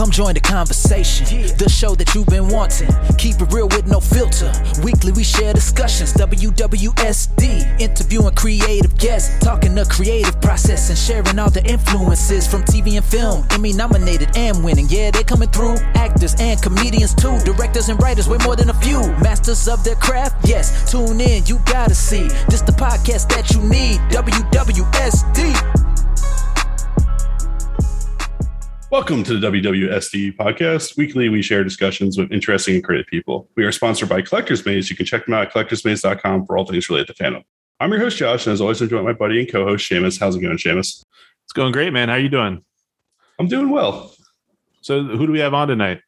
Come join the conversation, the show that you've been wanting. Keep it real with no filter. Weekly we share discussions. WWSD, interviewing creative guests, talking the creative process and sharing all the influences from TV and film. Emmy nominated and winning. Yeah, they coming through. Actors and comedians too. Directors and writers, way more than a few. Masters of their craft. Yes, tune in. You gotta see. This the podcast that you need. WWSD. Welcome to the WWSD podcast. Weekly, we share discussions with interesting and creative people. We are sponsored by Collectors Maze. You can check them out at collectorsmaze.com for all things related to fandom. I'm your host, Josh, and as always, I'm joined by my buddy and co-host, Seamus. How's it going, Seamus? It's going great, man. How are you doing? I'm doing well. So, who do we have on tonight?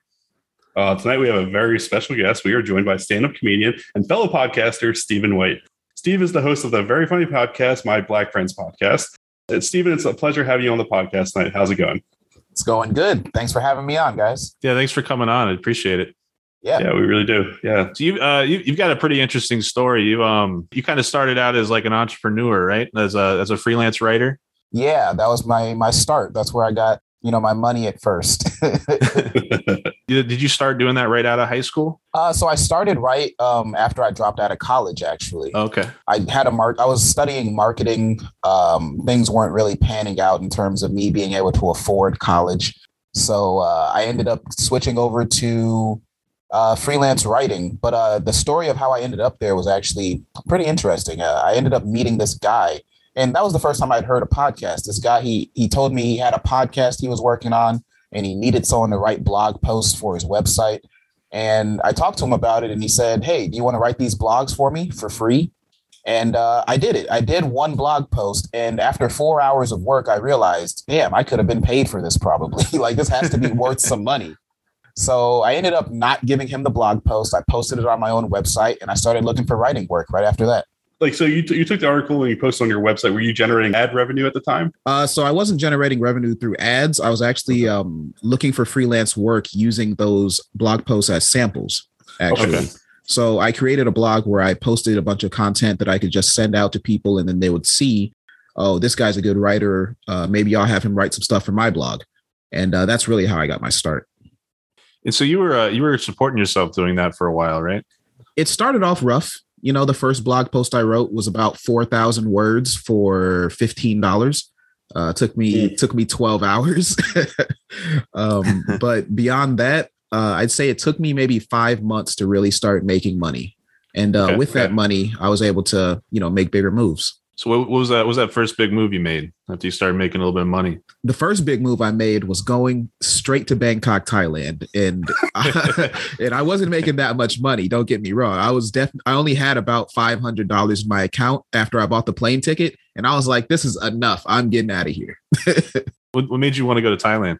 Uh, tonight, we have a very special guest. We are joined by stand-up comedian and fellow podcaster, Steven White. Steve is the host of the very funny podcast, My Black Friend's Podcast. It's Steven, it's a pleasure having you on the podcast tonight. How's it going? It's going good. Thanks for having me on, guys. Yeah, thanks for coming on. I appreciate it. Yeah, yeah, we really do. Yeah. So you, uh, you you've got a pretty interesting story. You um you kind of started out as like an entrepreneur, right? As a as a freelance writer. Yeah, that was my my start. That's where I got you know my money at first. Did you start doing that right out of high school? Uh, so I started right um, after I dropped out of college. Actually, okay. I had a mark. I was studying marketing. Um, things weren't really panning out in terms of me being able to afford college. So uh, I ended up switching over to uh, freelance writing. But uh, the story of how I ended up there was actually pretty interesting. Uh, I ended up meeting this guy and that was the first time I'd heard a podcast. This guy, he he told me he had a podcast he was working on, and he needed someone to write blog posts for his website. And I talked to him about it, and he said, "Hey, do you want to write these blogs for me for free?" And uh, I did it. I did one blog post, and after four hours of work, I realized, damn, I could have been paid for this probably. like this has to be worth some money. So I ended up not giving him the blog post. I posted it on my own website, and I started looking for writing work right after that like so you, t- you took the article and you posted on your website. Were you generating ad revenue at the time? Uh, so i wasn't generating revenue through ads. I was actually um, looking for freelance work using those blog posts as samples actually. Okay. so i created a blog where i posted a bunch of content that i could just send out to people and then they would see oh this guy's a good writer. Uh, maybe i'll have him write some stuff for my blog. And uh, that's really how i got my start. And so you were uh, you were supporting yourself doing that for a while right? It started off rough you know, the first blog post I wrote was about 4,000 words for $15. Uh, took me mm. took me 12 hours. um, but beyond that, uh, I'd say it took me maybe five months to really start making money. And uh, okay, with that money, I was able to, you know, make bigger moves. So what, was that? What was that first big move you made after you started making a little bit of money? The first big move I made was going straight to Bangkok, Thailand, and I, and I wasn't making that much money. Don't get me wrong. I was def- I only had about five hundred dollars in my account after I bought the plane ticket, and I was like, "This is enough. I'm getting out of here." what, what made you want to go to Thailand?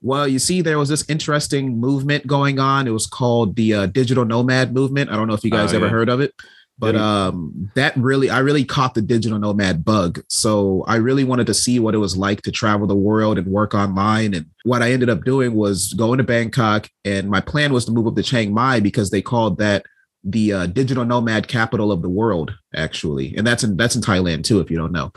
Well, you see, there was this interesting movement going on. It was called the uh, digital nomad movement. I don't know if you guys uh, ever yeah. heard of it. But um, that really, I really caught the digital nomad bug. So I really wanted to see what it was like to travel the world and work online. And what I ended up doing was going to Bangkok, and my plan was to move up to Chiang Mai because they called that the uh, digital nomad capital of the world, actually, and that's in that's in Thailand too, if you don't know.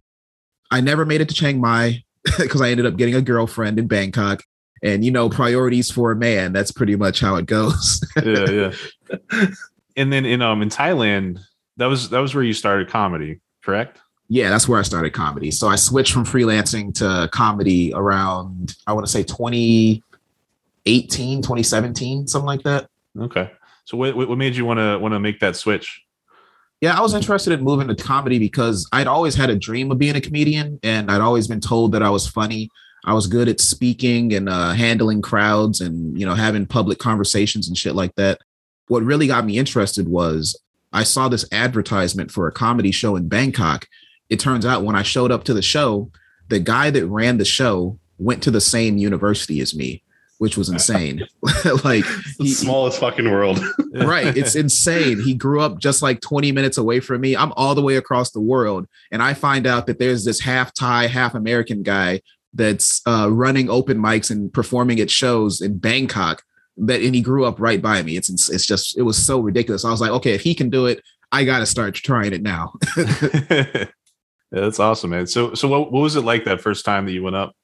I never made it to Chiang Mai because I ended up getting a girlfriend in Bangkok, and you know, priorities for a man. That's pretty much how it goes. yeah, yeah. And then in um in Thailand, that was that was where you started comedy, correct? Yeah, that's where I started comedy. So I switched from freelancing to comedy around I want to say 2018, 2017, something like that. Okay. So what what made you want to want to make that switch? Yeah, I was interested in moving to comedy because I'd always had a dream of being a comedian and I'd always been told that I was funny. I was good at speaking and uh, handling crowds and you know having public conversations and shit like that. What really got me interested was I saw this advertisement for a comedy show in Bangkok. It turns out when I showed up to the show, the guy that ran the show went to the same university as me, which was insane. like the he, smallest fucking world. right. It's insane. He grew up just like 20 minutes away from me. I'm all the way across the world. And I find out that there's this half Thai, half American guy that's uh, running open mics and performing at shows in Bangkok that and he grew up right by me. It's it's just it was so ridiculous. I was like, okay, if he can do it, I got to start trying it now. yeah, that's awesome, man. So so what, what was it like that first time that you went up?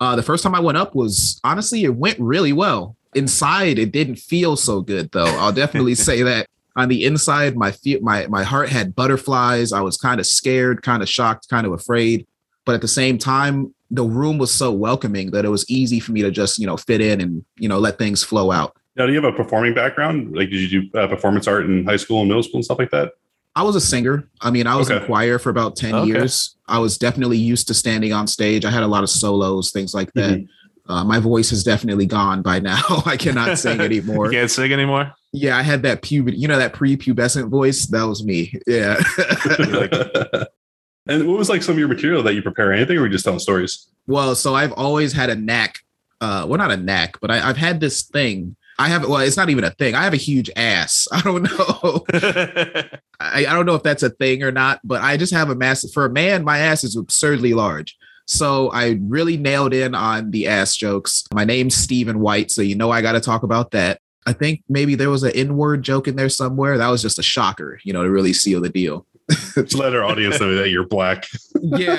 Uh, the first time I went up was honestly, it went really well. Inside, it didn't feel so good though. I'll definitely say that. On the inside, my fe- my my heart had butterflies. I was kind of scared, kind of shocked, kind of afraid. But at the same time, the room was so welcoming that it was easy for me to just you know fit in and you know let things flow out. Now, do you have a performing background? Like, did you do uh, performance art in high school and middle school and stuff like that? I was a singer. I mean, I was Okay. in choir for about 10 Okay. years. I was definitely used to standing on stage. I had a lot of solos, things like that. Mhm. Uh, my voice is definitely gone by now. I cannot sing You anymore. can't sing anymore. Yeah, I had that puberty, you know, that pre-pubescent voice. That was me. Yeah. and what was like some of your material that you prepare? Anything, or were you just telling stories? well, so I've always had a knack. Uh, well, not a knack, but I, I've had this thing. I have, well, it's not even a thing. I have a huge ass. I don't know. I, I don't know if that's a thing or not, but I just have a massive for a man, my ass is absurdly large. So I really nailed in on the ass jokes. My name's Steven White, so you know I gotta talk about that. I think maybe there was an N-word joke in there somewhere. That was just a shocker, you know, to really seal the deal. To let our audience know that you're black. Yeah.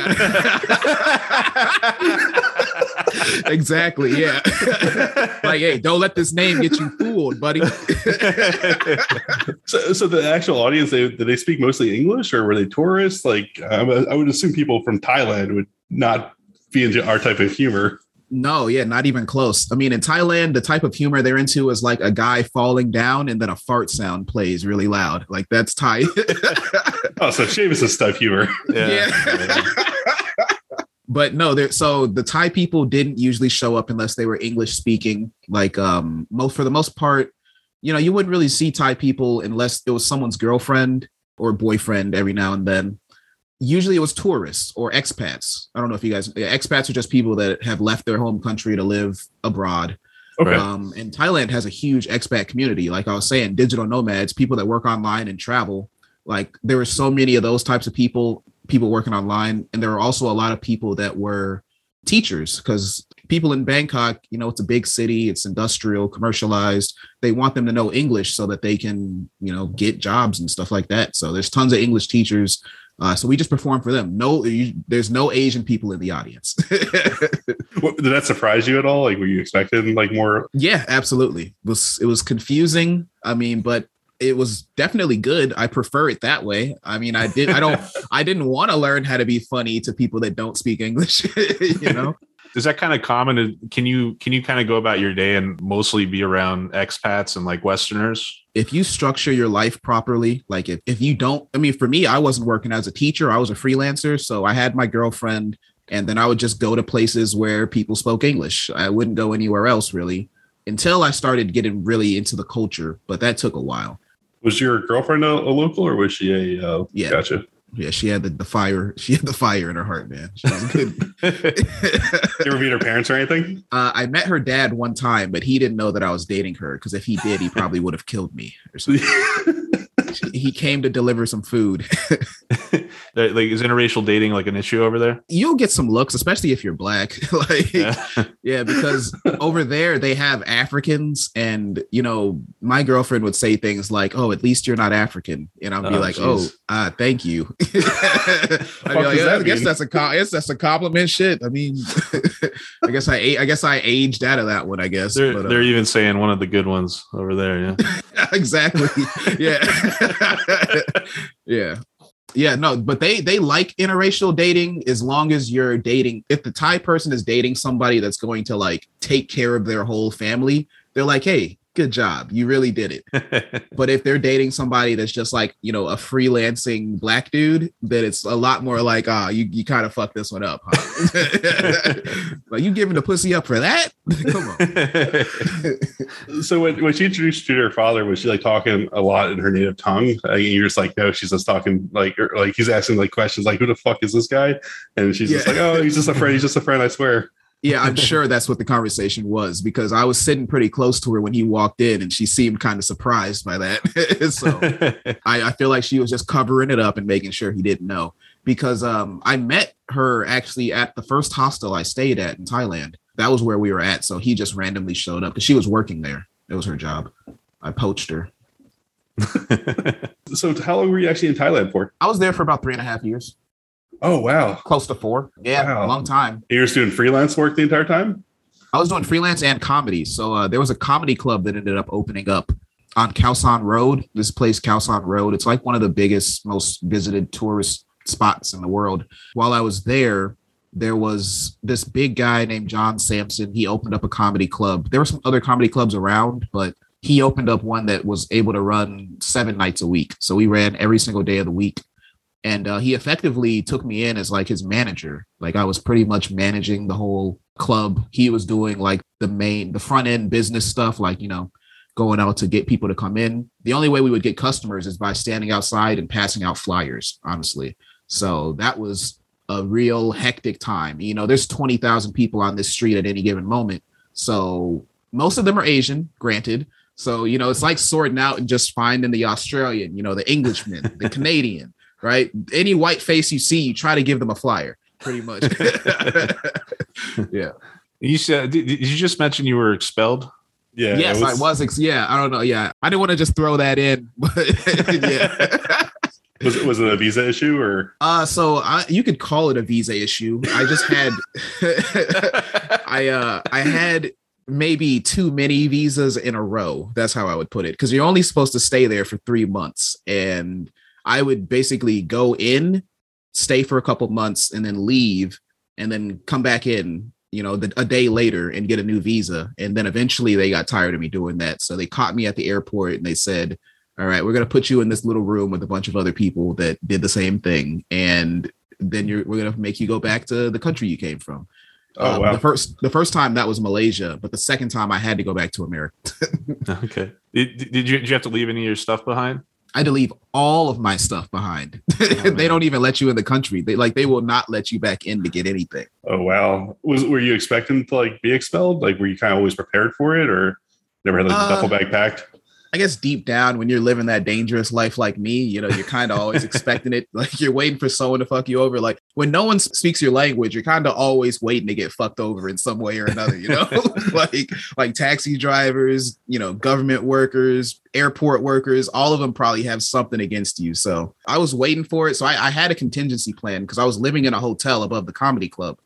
exactly. Yeah. like, hey, don't let this name get you fooled, buddy. So, so the actual audience, they, did they speak mostly English, or were they tourists? Like, I, I would assume people from Thailand would not be into our type of humor. No, yeah, not even close. I mean, in Thailand, the type of humor they're into is like a guy falling down and then a fart sound plays really loud. Like that's Thai. Oh, so Seamus's stuff humor. Yeah. but no, there. So the Thai people didn't usually show up unless they were English speaking. Like, um, most for the most part, you know, you wouldn't really see Thai people unless it was someone's girlfriend or boyfriend every now and then. Usually, it was tourists or expats. I don't know if you guys. Expats are just people that have left their home country to live abroad. Okay. Um, and Thailand has a huge expat community. Like I was saying, digital nomads, people that work online and travel. Like there were so many of those types of people, people working online, and there were also a lot of people that were teachers because people in Bangkok, you know, it's a big city, it's industrial, commercialized. They want them to know English so that they can, you know, get jobs and stuff like that. So there's tons of English teachers. Uh, so we just perform for them. No, you, there's no Asian people in the audience. What, did that surprise you at all? Like, were you expecting like more? Yeah, absolutely. It was it was confusing. I mean, but it was definitely good. I prefer it that way. I mean, I did I don't I didn't want to learn how to be funny to people that don't speak English, you know. Is that kind of common? Can you can you kind of go about your day and mostly be around expats and like Westerners? If you structure your life properly, like if, if you don't, I mean, for me, I wasn't working as a teacher, I was a freelancer. So I had my girlfriend, and then I would just go to places where people spoke English. I wouldn't go anywhere else really until I started getting really into the culture, but that took a while. Was your girlfriend a, a local, or was she a? Uh, Yeah. Gotcha. Yeah, she had the, the fire. She had the fire in her heart, man. She was good. You ever meet her parents or anything? uh, I met her dad one time, but he didn't know that I was dating her because if he did, he probably would have killed me or something. he came to deliver some food. Like is interracial dating like an issue over there? You'll get some looks, especially if you're black. like, yeah. Yeah. because over there they have Africans, and you know, my girlfriend would say things like, "Oh, at least you're not African," and I'll be Oh, like, jeez. "Oh, uh, thank you." I'd be like, "Yeah, I guess mean?" that's a com- I guess that's a compliment. Shit. I mean, I guess I I guess I aged out of that one. I guess. They're but, uh, they're even saying one of the good ones over there. Yeah. exactly. Yeah. yeah. Yeah, no, but they they like interracial dating as long as you're dating. If the Thai person is dating somebody that's going to like take care of their whole family, they're like, "Hey, good job, you really did it." But if they're dating somebody that's just like you know a freelancing black dude, then it's a lot more like, "Ah, you you kind of fucked this one up." Huh? like you giving the pussy up for that? Come on. So when, when she introduced you to her father, was she like talking a lot in her native tongue? Uh, you're just like, no, she's just talking like, or, like he's asking like questions like, who the fuck is this guy? And she's just like, oh, he's just a friend. He's just a friend. I swear. Yeah, I'm sure that's what the conversation was because I was sitting pretty close to her when he walked in and she seemed kind of surprised by that. so I, I feel like she was just covering it up and making sure he didn't know because um, I met her actually at the first hostel I stayed at in Thailand. That was where we were at. So he just randomly showed up because she was working there. It was her job. I poached her. So how long were you actually in Thailand for? I was there for about three and a half years. Oh wow, close to four. Yeah, wow. long time. You were doing freelance work the entire time. I was doing freelance and comedy. So uh, there was a comedy club that ended up opening up on Khaosan Road. This place, Khaosan Road, it's like one of the biggest, most visited tourist spots in the world. While I was there, there was this big guy named John Sampson. He opened up a comedy club. There were some other comedy clubs around, but he opened up one that was able to run seven nights a week. So we ran every single day of the week. And uh, he effectively took me in as like his manager. Like I was pretty much managing the whole club. He was doing like the main, the front end business stuff, like, you know, going out to get people to come in. The only way we would get customers is by standing outside and passing out flyers, honestly. So that was a real hectic time. You know, there's 20,000 people on this street at any given moment. So most of them are Asian, granted. So, you know, it's like sorting out and just finding the Australian, you know, the Englishman, the Canadian, right? Any white face you see, you try to give them a flyer, pretty much. yeah. You said, did, did you just mention you were expelled? Yeah. Yes, was, I was. Ex- yeah. I don't know. Yeah. I didn't want to just throw that in, but yeah. was it was it a visa issue or? Uh, so I, you could call it a visa issue. I just had, I uh, I had maybe too many visas in a row. That's how I would put it. Because you're only supposed to stay there for three months, and I would basically go in, stay for a couple months, and then leave, and then come back in. You know, the, a day later and get a new visa. And then eventually they got tired of me doing that. So they caught me at the airport and they said, all right, we're going to put you in this little room with a bunch of other people that did the same thing. And then you're, we're going to make you go back to the country you came from. Oh, um, wow. The first, the first time that was Malaysia, but the second time I had to go back to America. okay. Did, did, you, did you have to leave any of your stuff behind? I had to leave all of my stuff behind. Oh, they don't even let you in the country. They like they will not let you back in to get anything. Oh wow! Was were you expecting to like be expelled? Like were you kind of always prepared for it, or never had like uh, duffel bag packed? I guess deep down, when you're living that dangerous life like me, you know, you're kind of always expecting it. Like you're waiting for someone to fuck you over. Like when no one speaks your language, you're kind of always waiting to get fucked over in some way or another. You know, like like taxi drivers, you know, government workers, airport workers, all of them probably have something against you. So I was waiting for it. So I, I had a contingency plan because I was living in a hotel above the comedy club,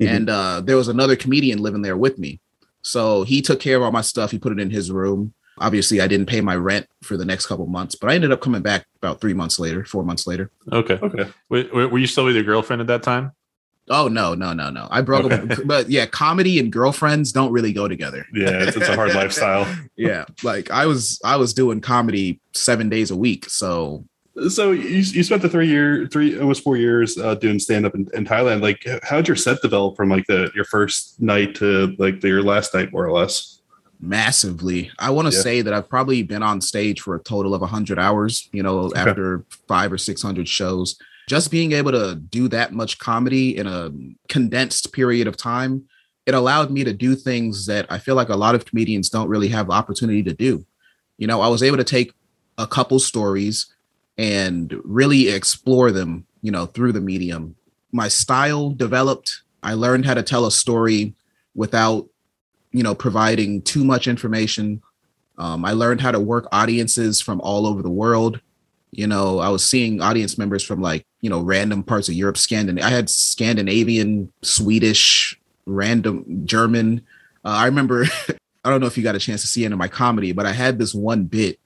mm-hmm. and uh, there was another comedian living there with me. So he took care of all my stuff. He put it in his room obviously I didn't pay my rent for the next couple months, but I ended up coming back about three months later, four months later. Okay. Okay. Were, were you still with your girlfriend at that time? Oh no, no, no, no. I broke okay. up, but yeah, comedy and girlfriends don't really go together. Yeah, it's, it's a hard lifestyle. yeah, like I was, I was doing comedy seven days a week. So, so you, you spent the three year, three almost four years uh, doing stand up in, in, Thailand. Like, how did your set develop from like the your first night to like the, your last night, more or less? Massively. I want to yeah. say that I've probably been on stage for a total of 100 hours, you know, okay. after five or 600 shows. Just being able to do that much comedy in a condensed period of time, it allowed me to do things that I feel like a lot of comedians don't really have the opportunity to do. You know, I was able to take a couple stories and really explore them, you know, through the medium. My style developed. I learned how to tell a story without you know providing too much information. Um, i learned how to work audiences from all over the world. You know i was seeing audience members from like you know random parts of europe scandinavian i had scandinavian swedish random german. Uh, i remember i don't know if you got a chance to see it in my comedy but i had this one bit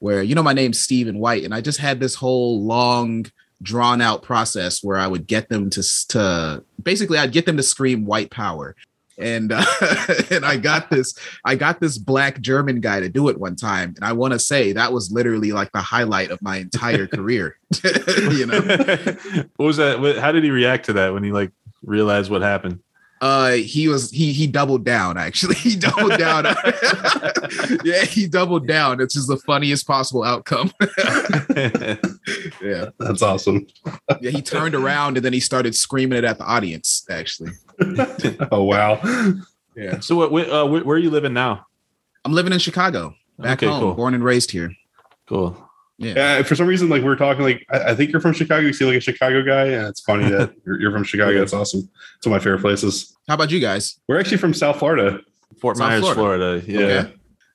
where you know my name's steven white and i just had this whole long drawn out process where i would get them to to basically i'd get them to scream white power and uh, and I got this I got this black German guy to do it one time, and I want to say that was literally like the highlight of my entire career. you know, what was that? How did he react to that when he like realized what happened? Uh, he was he he doubled down. Actually, he doubled down. yeah, he doubled down. It's just the funniest possible outcome. yeah, that's awesome. yeah, he turned around and then he started screaming it at the audience. Actually. oh wow. Yeah. So, what? Uh, where, where, are you living now? I'm living in Chicago. Back okay, home, cool. born and raised here. Cool. Yeah. yeah. For some reason, like we are talking, like I, I, think you're from Chicago. You see, like a Chicago guy, and it's funny that you're, you're, from Chicago. That's awesome. It's one of my favorite places. How about you guys? We're actually from South Florida, Fort South Myers, Florida. Florida. Yeah. Okay.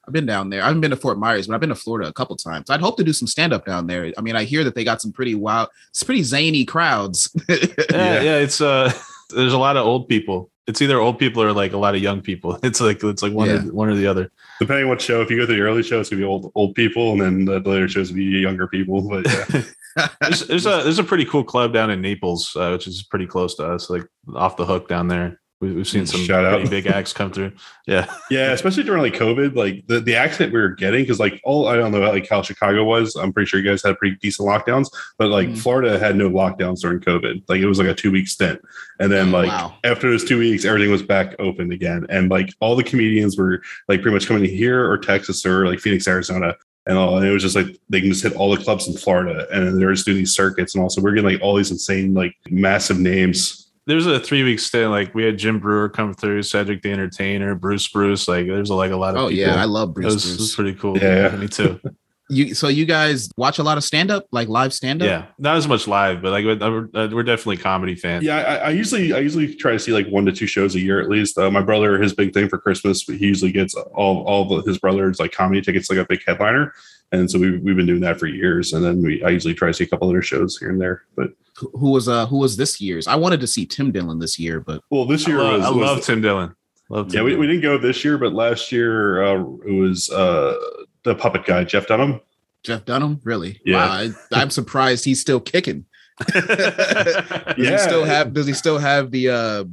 I've been down there. I haven't been to Fort Myers, but I've been to Florida a couple times. I'd hope to do some stand up down there. I mean, I hear that they got some pretty wild, it's pretty zany crowds. yeah, yeah, it's uh, there's a lot of old people. It's either old people or like a lot of young people. It's like it's like one Yeah. or one or the other. Depending on what show, if you go to the early show, it's gonna be old old people, and then the later shows will be younger people. But yeah, There's, there's a there's a pretty cool club down in Naples, uh, which is pretty close to us, like off the hook down there. We, we've seen some Shout out. big acts come through. Yeah, yeah, especially during like COVID, like the, the accent we were getting, because like all I don't know like how Chicago was. I'm pretty sure you guys had pretty decent lockdowns, but like Mhm. Florida had no lockdowns during COVID. Like it was like a two week stint, and then Oh, like wow. after those two weeks, everything was back open again, and like all the comedians were like pretty much coming to here or Texas or like Phoenix, Arizona. And all, and it was just like they can just hit all the clubs in Florida, and they're just doing these circuits, and also we're getting like all these insane, like massive names there's a three week stint. Like we had Jim Breuer come through, Cedric the Entertainer, Bruce Bruce. Like there's a, like a lot of oh people. yeah, I love it Bruce. was, it was pretty cool. Yeah, yeah. me too. You so you guys watch a lot of stand up, like live stand up? yeah, not as much live, but like we're, uh, we're definitely comedy fans. Yeah, I, I usually I usually try to see like one to two shows a year at least. Uh, my brother, his big thing for Christmas, he usually gets all all of his brothers like comedy tickets, like a big headliner, and so we we've been doing that for years. And then we I usually try to see a couple other shows here and there. But Who who was uh who was this year's? I wanted to see Tim Dillon this year, but well, this I year love, was, I was- love Tim Dillon. Love Tim yeah, we, we didn't go this year, but last year uh, it was uh, the puppet guy Jeff Dunham. Jeff Dunham, really? Yeah. Wow, I, I'm surprised he's still kicking. Does he Yeah. still have does he still have the uh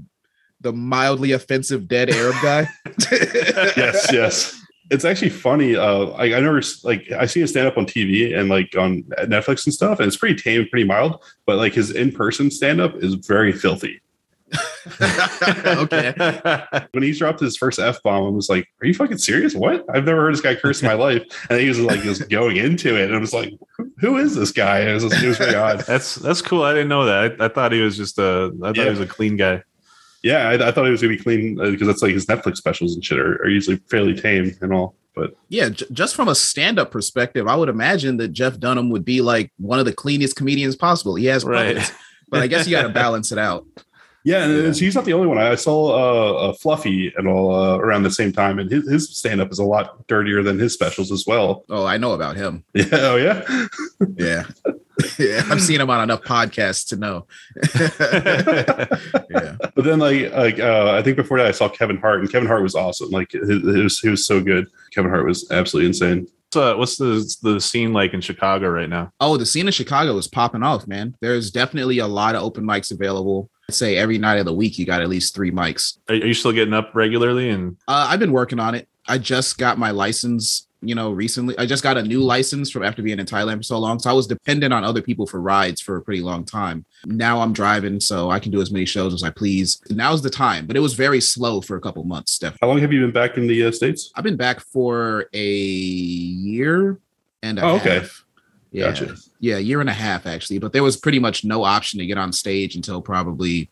the mildly offensive dead Arab guy? yes, yes. It's actually funny. Uh, I, I never like I see him stand up on TV and like on Netflix and stuff, and it's pretty tame, pretty mild. But like his in person stand up is very filthy. okay. When he dropped his first f bomb, I was like, "Are you fucking serious? What? I've never heard this guy curse in my life." And he was like just going into it, and I was like, "Who- "Who is this guy?" It was, it was very odd. That's that's cool. I didn't know that. I, I thought he was just a. I thought Yeah. he was a clean guy. Yeah, I, I thought he was gonna be clean uh, because that's like his Netflix specials and shit are, are usually fairly tame and all. But yeah, j- just from a stand-up perspective, I would imagine that Jeff Dunham would be like one of the cleanest comedians possible. He has Right. puppets, but I guess you got to balance it out. Yeah, and Yeah. he's not the only one. I saw uh, Fluffy and all uh, around the same time, and his, his stand up is a lot dirtier than his specials as well. Oh, I know about him. Yeah, oh yeah, Yeah. yeah, I've seen him on enough podcasts to know. yeah. but then like like uh, I think before that I saw Kevin Hart, and Kevin Hart was awesome. Like it, it was he was so good. Kevin Hart was absolutely insane. What's, uh, what's the the scene like in Chicago right now? Oh, the scene in Chicago is popping off, man. There's definitely a lot of open mics available. I'd say every night of the week you got at least three mics. Are, are you still getting up regularly? And Uh, I've been working on it. I just got my license, you know, recently. I just got a new license from after being in Thailand for so long. So I was dependent on other people for rides for a pretty long time. Now I'm driving, so I can do as many shows as I please. Now's the time, but it was very slow for a couple months, definitely. How long have you been back in the uh, states? I've been back for a year and a Oh, half. okay. Yeah. Gotcha. Yeah, year and a half actually. But there was pretty much no option to get on stage until probably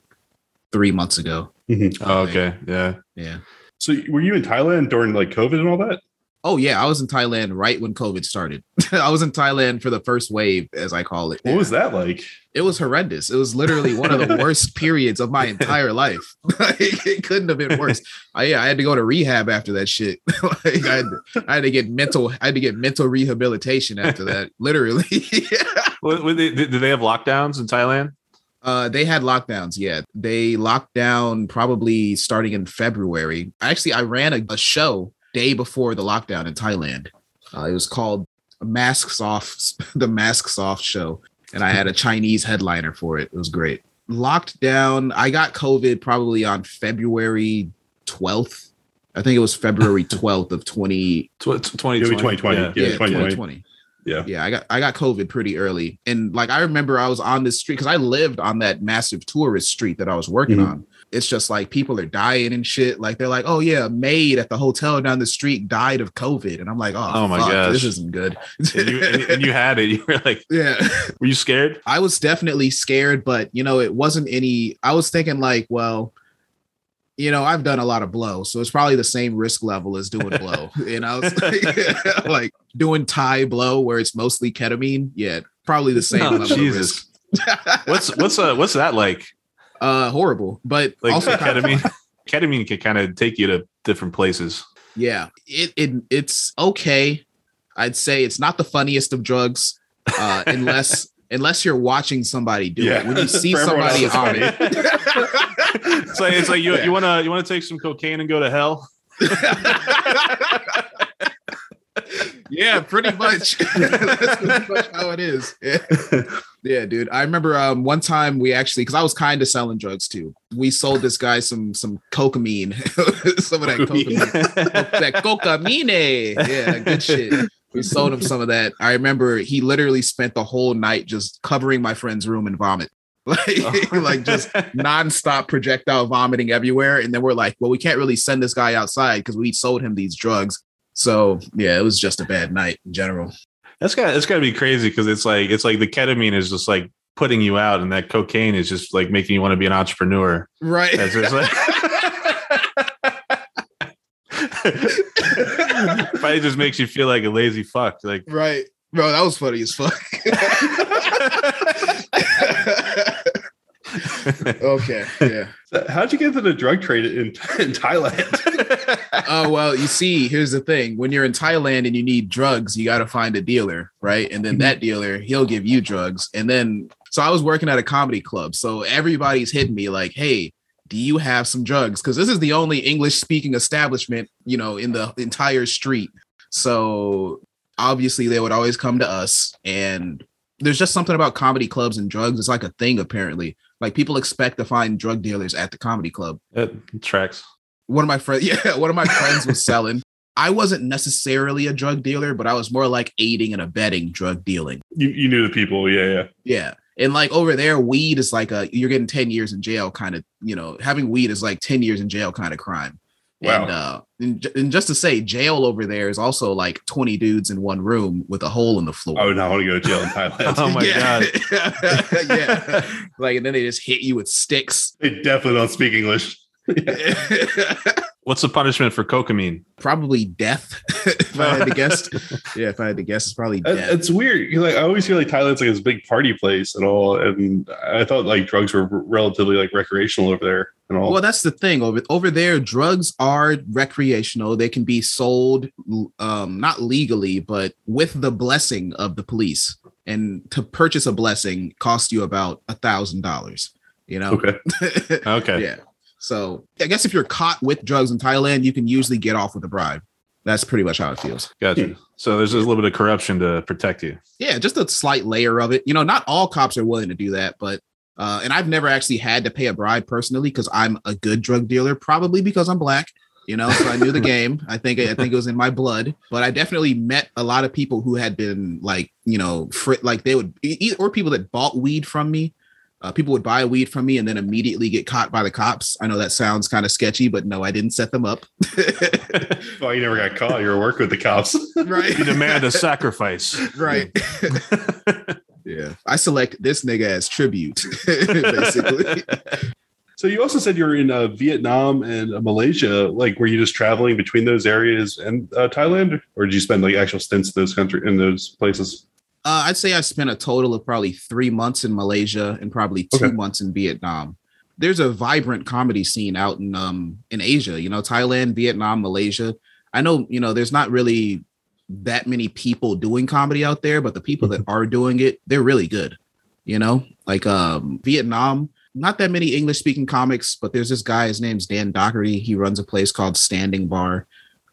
three months ago. oh, okay, yeah. Yeah. So were you in Thailand during like COVID and all that? Oh yeah, I was in Thailand right when COVID started. I was in Thailand for the first wave, as I call it. What was that like? It was horrendous. It was literally one of the worst periods of my entire life. Like, it couldn't have been worse. I, yeah, I had to go to rehab after that shit. like, I, had, I had to get mental. I had to get mental rehabilitation after that. Literally. What, what they, did they have lockdowns in Thailand? Uh, they had lockdowns. Yeah, they locked down probably starting in February. Actually, I ran a, a show day before the lockdown in Thailand. Uh, it was called Masks Off, the Masks Off show, and I had a Chinese headliner for it. It was great. Locked down. I got COVID probably on February twelfth. I think it was February twelfth of twenty Tw- tw- 2020. 2020. Yeah. Yeah, yeah, 2020. 2020. Yeah. Yeah, I got I got COVID pretty early. And like I remember I was on this street because I lived on that massive tourist street that I was working Mhm. on. It's just like people are dying and shit. Like they're like, oh yeah, a maid at the hotel down the street died of COVID. And I'm like, oh, Oh my god, this isn't good. And you, and, and you had it. You were like, yeah. were you scared? I was definitely scared, but you know, it wasn't any. I was thinking like, well, you know, I've done a lot of blow, so it's probably the same risk level as doing blow. and I was like, like doing Thai blow where it's mostly ketamine. Yeah, probably the same Oh, level Jesus. of risk. What's what's uh what's that like? Uh horrible, but Like also ketamine? ketamine can kind of take you to different places. Yeah, it, it it's okay. I'd say it's not the funniest of drugs, uh, unless unless you're watching somebody do Yeah. it. When you see somebody on it, It's like it's like you Yeah. you wanna you wanna take some cocaine and go to hell. Yeah, pretty much. That's pretty much how it is. Yeah. Yeah, dude. I remember um, one time we actually, because I was kind of selling drugs too. We sold this guy some some cocaine, some of that cocaine, that cocaine. Yeah, good shit. We sold him some of that. I remember he literally spent the whole night just covering my friend's room in vomit, like like just nonstop projectile vomiting everywhere. And then we're like, well, we can't really send this guy outside because we sold him these drugs. So yeah, it was just a bad night in general. That's got that's got to be crazy because it's like it's like the ketamine is just like putting you out, and that cocaine is just like making you want to be an entrepreneur. Right. That's just like. Probably just makes you feel like a lazy fuck. Like Right. Bro, that was funny as fuck. okay. Yeah. So How'd you get into the drug trade in, in Thailand? Oh, well, you see, here's the thing. When you're in Thailand and you need drugs, you got to find a dealer, right? And then mm-hmm. that dealer, he'll give you drugs. And then, so I was working at a comedy club. So everybody's hitting me like, hey, do you have some drugs? Because this is the only English speaking establishment, you know, in the entire street. So obviously they would always come to us. And there's just something about comedy clubs and drugs. It's like a thing, apparently. Like people expect to find drug dealers at the comedy club that tracks. one of my friends yeah one of my friends was selling i wasn't necessarily a drug dealer but i was more like aiding and abetting drug dealing you, you knew the people. Yeah, yeah. yeah and like over there weed is like a you're getting 10 years in jail kind of you know having weed is like 10 years in jail kind of crime Wow. and uh and, and just to say jail over there is also like 20 dudes in one room with a hole in the floor I would not want to go to jail in Thailand. Oh my God. yeah like and then they just hit you with sticks They definitely don't speak English. What's the punishment for cocaine? probably death if i had to guess yeah if i had to guess it's probably death It's weird. 'cause, Like I always hear like Thailand's like this big party place and all, and I thought like drugs were relatively like recreational over there and all. Well, that's the thing over over there. Drugs are recreational. They can be sold, um, not legally, but with the blessing of the police. And to purchase a blessing costs you about a thousand dollars. You know. okay. Okay. yeah. So I guess if you're caught with drugs in Thailand, you can usually get off with a bribe. That's pretty much how it feels. Gotcha. So there's a little bit of corruption to protect you. Yeah, just a slight layer of it. You know, not all cops are willing to do that, but uh, and I've never actually had to pay a bribe personally because I'm a good drug dealer, probably because I'm black. You know, so I knew the game. I think I think it was in my blood. But I definitely met a lot of people who had been like, you know, fr- like they would, or people that bought weed from me. Uh, people would buy weed from me and then immediately get caught by the cops. I know that sounds kind of sketchy, but no, I didn't set them up. Well, you never got caught. You were working with the cops. right. You demand a sacrifice. right. yeah. I select this nigga as tribute, basically. So you also said you're in uh, Vietnam and uh, Malaysia. Like, were you just traveling between those areas and uh, Thailand, or did you spend like actual stints in those country in those places? Uh, I'd say I spent a total of probably three months in Malaysia and probably two Okay. months in Vietnam. There's a vibrant comedy scene out in um in Asia, you know, Thailand, Vietnam, Malaysia. I know, you know, there's not really that many people doing comedy out there, but the people that are doing it, they're really good. You know, like um Vietnam, not that many English speaking comics, but there's this guy, his name's Dan Dockery. He runs a place called Standing Bar.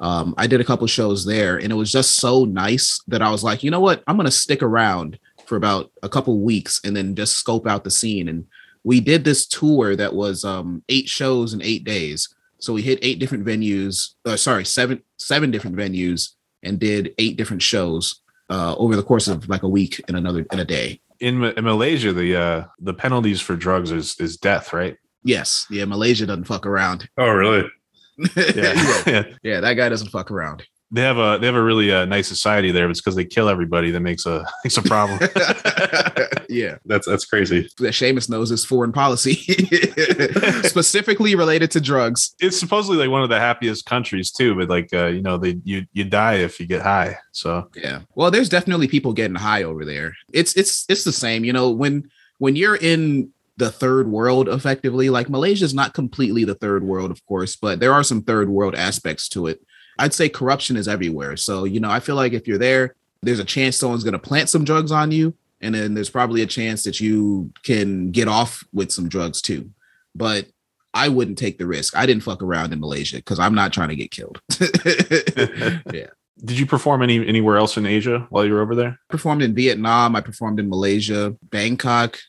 Um, I did a couple shows there, and it was just so nice that I was like, you know what, I'm gonna stick around for about a couple weeks and then just scope out the scene. And we did this tour that was um, eight shows in eight days. So we hit eight different venues. Uh, sorry, seven seven different venues, and did eight different shows uh, over the course of like a week and another in a day. In, in Malaysia, the uh, the penalties for drugs is is death, right? Yes, yeah, Malaysia doesn't fuck around. Oh, really? yeah. yeah. yeah, that guy doesn't fuck around. They have a they have a really uh, nice society there. But it's because they kill everybody that makes a makes a problem. yeah, That's that's crazy. that Seamus knows is foreign policy, specifically related to drugs. it's supposedly like one of the happiest countries too, but like uh, you know, they you you die if you get high. So Yeah. Well, there's definitely people getting high over there. It's it's it's the same, you know, when when you're in the third world effectively, like Malaysia is not completely the third world, of course, but there are some third world aspects to it. I'd say corruption is everywhere. So, you know, I feel like if you're there, there's a chance someone's going to plant some drugs on you. And then there's probably a chance that you can get off with some drugs too. But I wouldn't take the risk. I didn't fuck around in Malaysia because I'm not trying to get killed. yeah. Did you perform any anywhere else in Asia while you were over there? I performed in Vietnam. I performed in Malaysia, Bangkok.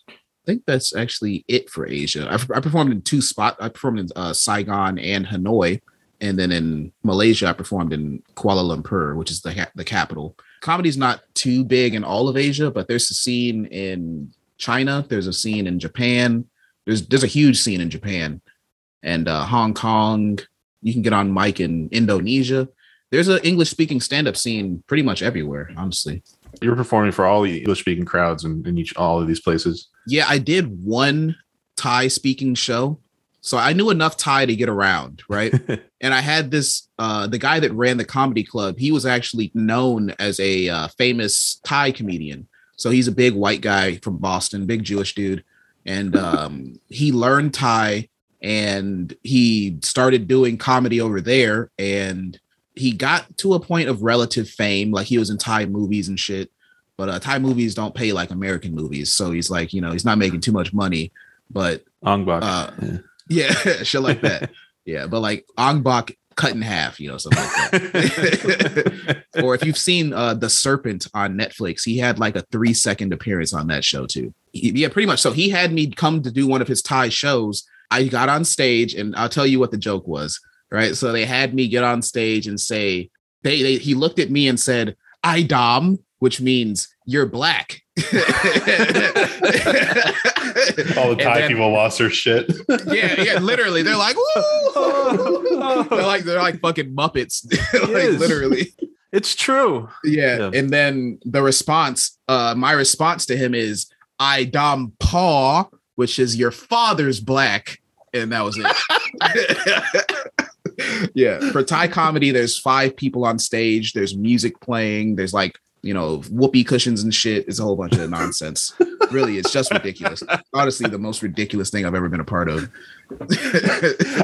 I think that's actually it for Asia. I, I performed in two spots. I performed in uh, Saigon and Hanoi, and then in Malaysia, I performed in Kuala Lumpur, which is the the capital. Comedy's not too big in all of Asia, but there's a scene in China. There's a scene in Japan. There's there's a huge scene in Japan, and uh, Hong Kong. You can get on mic in Indonesia there's an English speaking stand up scene pretty much everywhere, honestly. You're performing for all the English speaking crowds in, in each all of these places. Yeah, I did one Thai speaking show. So I knew enough Thai to get around, right? and I had this uh the guy that ran the comedy club, he was actually known as a uh, famous Thai comedian. So he's a big white guy from Boston, big Jewish dude. And um he learned Thai and he started doing comedy over there and he got to a point of relative fame, like he was in Thai movies and shit. But uh, Thai movies don't pay like American movies, so he's like, you know, he's not making too much money. But Ong Bak, uh, yeah, shit like that. yeah, but like Ong Bak cut in half, you know, something like that. or if you've seen uh, The Serpent on Netflix, he had like a three second appearance on that show too. He, yeah, pretty much. So he had me come to do one of his Thai shows. I got on stage, and I'll tell you what the joke was right? So they had me get on stage and say, they, they he looked at me and said, I dom, which means you're black. All the Thai then, people lost their shit. yeah, yeah, literally. They're like, they're like they're like fucking Muppets. like literally. It's true. Yeah. yeah. And then the response, uh, my response to him is I dom paw, which is your father's black. And that was it yeah. For Thai comedy, there's five people on stage. There's music playing. There's like you know whoopee cushions and shit. It's a whole bunch of nonsense. really, it's just ridiculous. Honestly, the most ridiculous thing I've ever been a part of.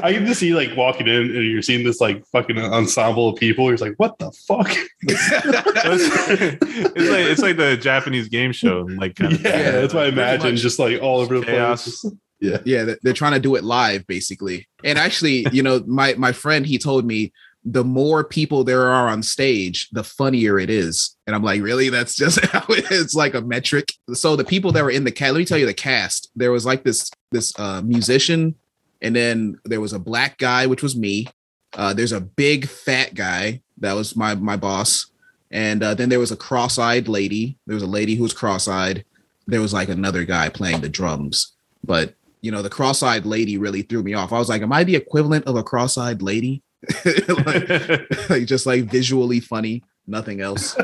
I get to see like walking in and you're seeing this like fucking ensemble of people. You're like, what the fuck? it's like it's like the Japanese game show. Like, kind of, yeah, that's what I imagine. Just like all over the chaos. place yeah. Yeah they're trying to do it live basically. And actually you know my my friend he told me the more people there are on stage the funnier it is. And i'm like really? That's just how it is? Like a metric? So the people that were in the cast let me tell you the cast. There was like this this uh musician and then there was a black guy which was me. Uh there's a big fat guy. That was my my boss. And uh, then there was a cross-eyed lady. There was a lady who was cross-eyed. There was like another guy playing the drums. But you know, the cross-eyed lady really threw me off. I was like, am I the equivalent of a cross-eyed lady? like, like just like visually funny, nothing else.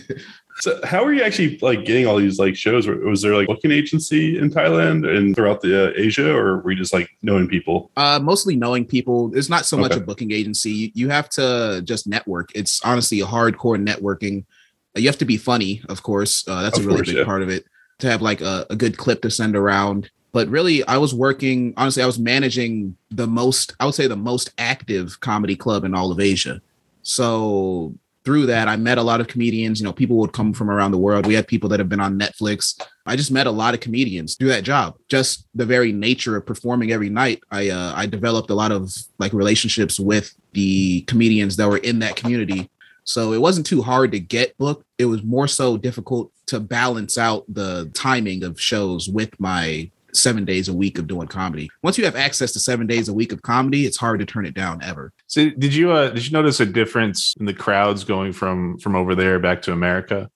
so how are you actually like getting all these like shows? Was there like booking agency in Thailand and throughout the uh, Asia, or were you just like knowing people? Uh, mostly knowing people. It's not so much a booking agency. You, you have to just network. It's honestly a hardcore networking. You have to be funny, of course. Uh, that's of a really course, big yeah. part of it. To have like a, a good clip to send around but really i was working honestly i was managing the most i would say the most active comedy club in all of asia. So through that i met a lot of comedians you know people would come from around the world. We had people that have been on netflix. I just met a lot of comedians through that job. Just the very nature of performing every night i uh, i developed a lot of like relationships with the comedians that were in that community. So it wasn't too hard to get booked. It was more so difficult to balance out the timing of shows with my seven days a week of doing comedy. Once you have access to seven days a week of comedy, it's hard to turn it down ever. So did you uh did you notice a difference in the crowds going from from over there back to America?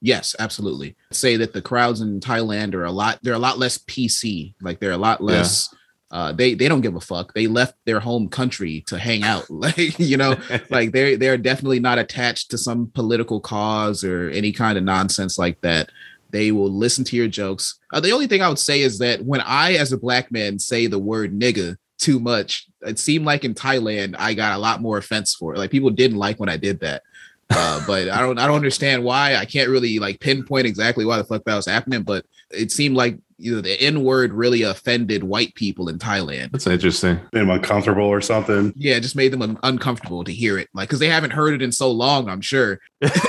Yes, absolutely. Say that the crowds in Thailand are a lot they're a lot less PC. Like they're a lot less yeah. Uh, they they don't give a fuck. They left their home country to hang out. Like you know, like they're they're definitely not attached to some political cause or any kind of nonsense like that. They will listen to your jokes. Uh, the only thing I would say is that when I, as a black man, say the word nigga too much, it seemed like in Thailand I got a lot more offense for it. Like people didn't like when I did that. Uh, but I don't I don't understand why. I can't really like pinpoint exactly why the fuck that was happening, but it seemed like you know the N word really offended white people in Thailand. That's interesting. Made them uncomfortable or something. Yeah, it just made them un- uncomfortable to hear it, like because they haven't heard it in so long. I'm sure,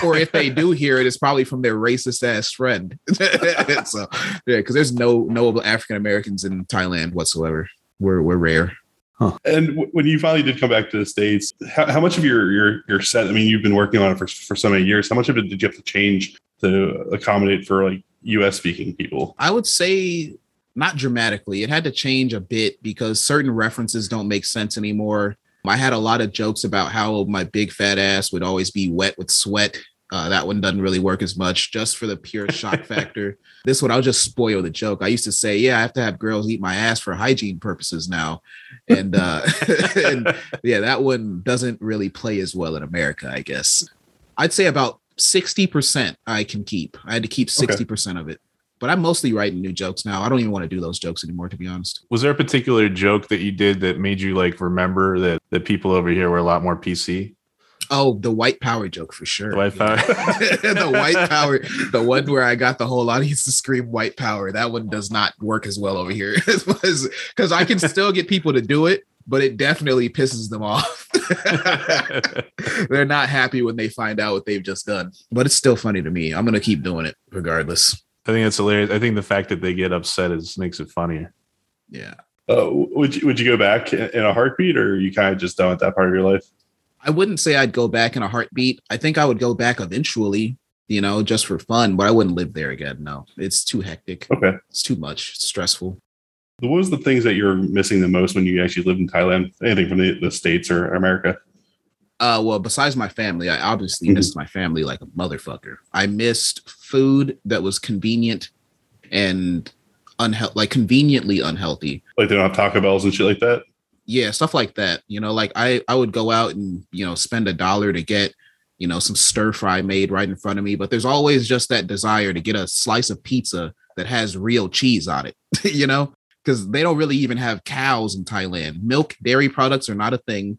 or if they do hear it, it's probably from their racist ass friend. so yeah, because there's no no African Americans in Thailand whatsoever. We're we're rare. And w- when you finally did come back to the states, how, how much of your your your set? I mean, you've been working on it for for so many years. How much of it did you have to change to accommodate for like U.S. speaking people? I would say not dramatically. It had to change a bit because certain references don't make sense anymore. I had a lot of jokes about how my big fat ass would always be wet with sweat. Uh, that one doesn't really work as much just for the pure shock factor. This one, I'll just spoil the joke. I used to say, Yeah, I have to have girls eat my ass for hygiene purposes now. And, uh, and yeah, that one doesn't really play as well in America, I guess. I'd say about 60% I can keep. I had to keep 60% of it. But I'm mostly writing new jokes now. I don't even want to do those jokes anymore, to be honest. Was there a particular joke that you did that made you like remember that the people over here were a lot more PC? Oh, the white power joke for sure. The white power. the white power, the one where I got the whole audience to scream white power. That one does not work as well over here because I can still get people to do it, but it definitely pisses them off. They're not happy when they find out what they've just done, but it's still funny to me. I'm gonna keep doing it regardless. I think it's hilarious. I think the fact that they get upset is makes it funnier. Yeah. Uh, would you would you go back in a heartbeat, or you kind of just done with that part of your life? I wouldn't say I'd go back in a heartbeat. I think I would go back eventually, you know, just for fun, but I wouldn't live there again. No, it's too hectic. Okay. It's too much. It's stressful. What was the things that you're missing the most when you actually lived in Thailand? Anything from the, the States or America? Uh, well, besides my family, I obviously Mhm. missed my family like a motherfucker. I missed food that was convenient and unhealthy, like conveniently unhealthy. Like they don't have Taco Bells and shit like that? Yeah, stuff like that. You know, like I I would go out and you know spend a dollar to get you know some stir fry made right in front of me, but there's always just that desire to get a slice of pizza that has real cheese on it. you know, because they don't really even have cows in Thailand. Milk, dairy products are not a thing.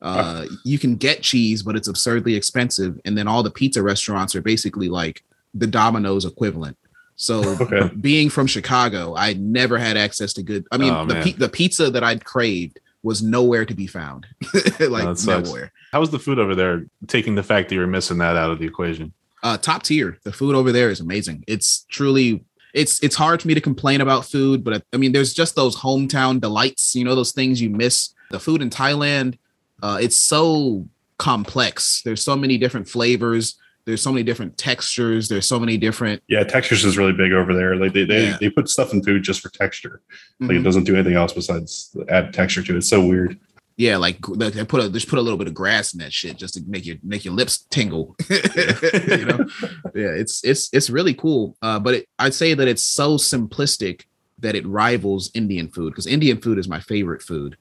Uh, you can get cheese, but it's absurdly expensive. And then all the pizza restaurants are basically like the Domino's equivalent. So Okay. being from Chicago, I never had access to good. I mean, Oh, the the pizza that I'd craved was nowhere to be found. like sucks. nowhere. How was the food over there? Taking the fact that you're missing that out of the equation. Uh, top tier. The food over there is amazing. It's truly. It's it's hard for me to complain about food, but I mean, there's just those hometown delights. You know, those things you miss. The food in Thailand, uh, it's so complex. There's so many different flavors. There's so many different textures. There's so many different. Yeah, textures is really big over there. Like they they, Yeah. they put stuff in food just for texture. Like it Mhm. doesn't do anything else besides add texture to it. It's so weird. Yeah, like they put a just put a little bit of grass in that shit just to make your make your lips tingle. you know, yeah, it's it's it's really cool. Uh, but it, I'd say that it's so simplistic that it rivals Indian food because Indian food is my favorite food.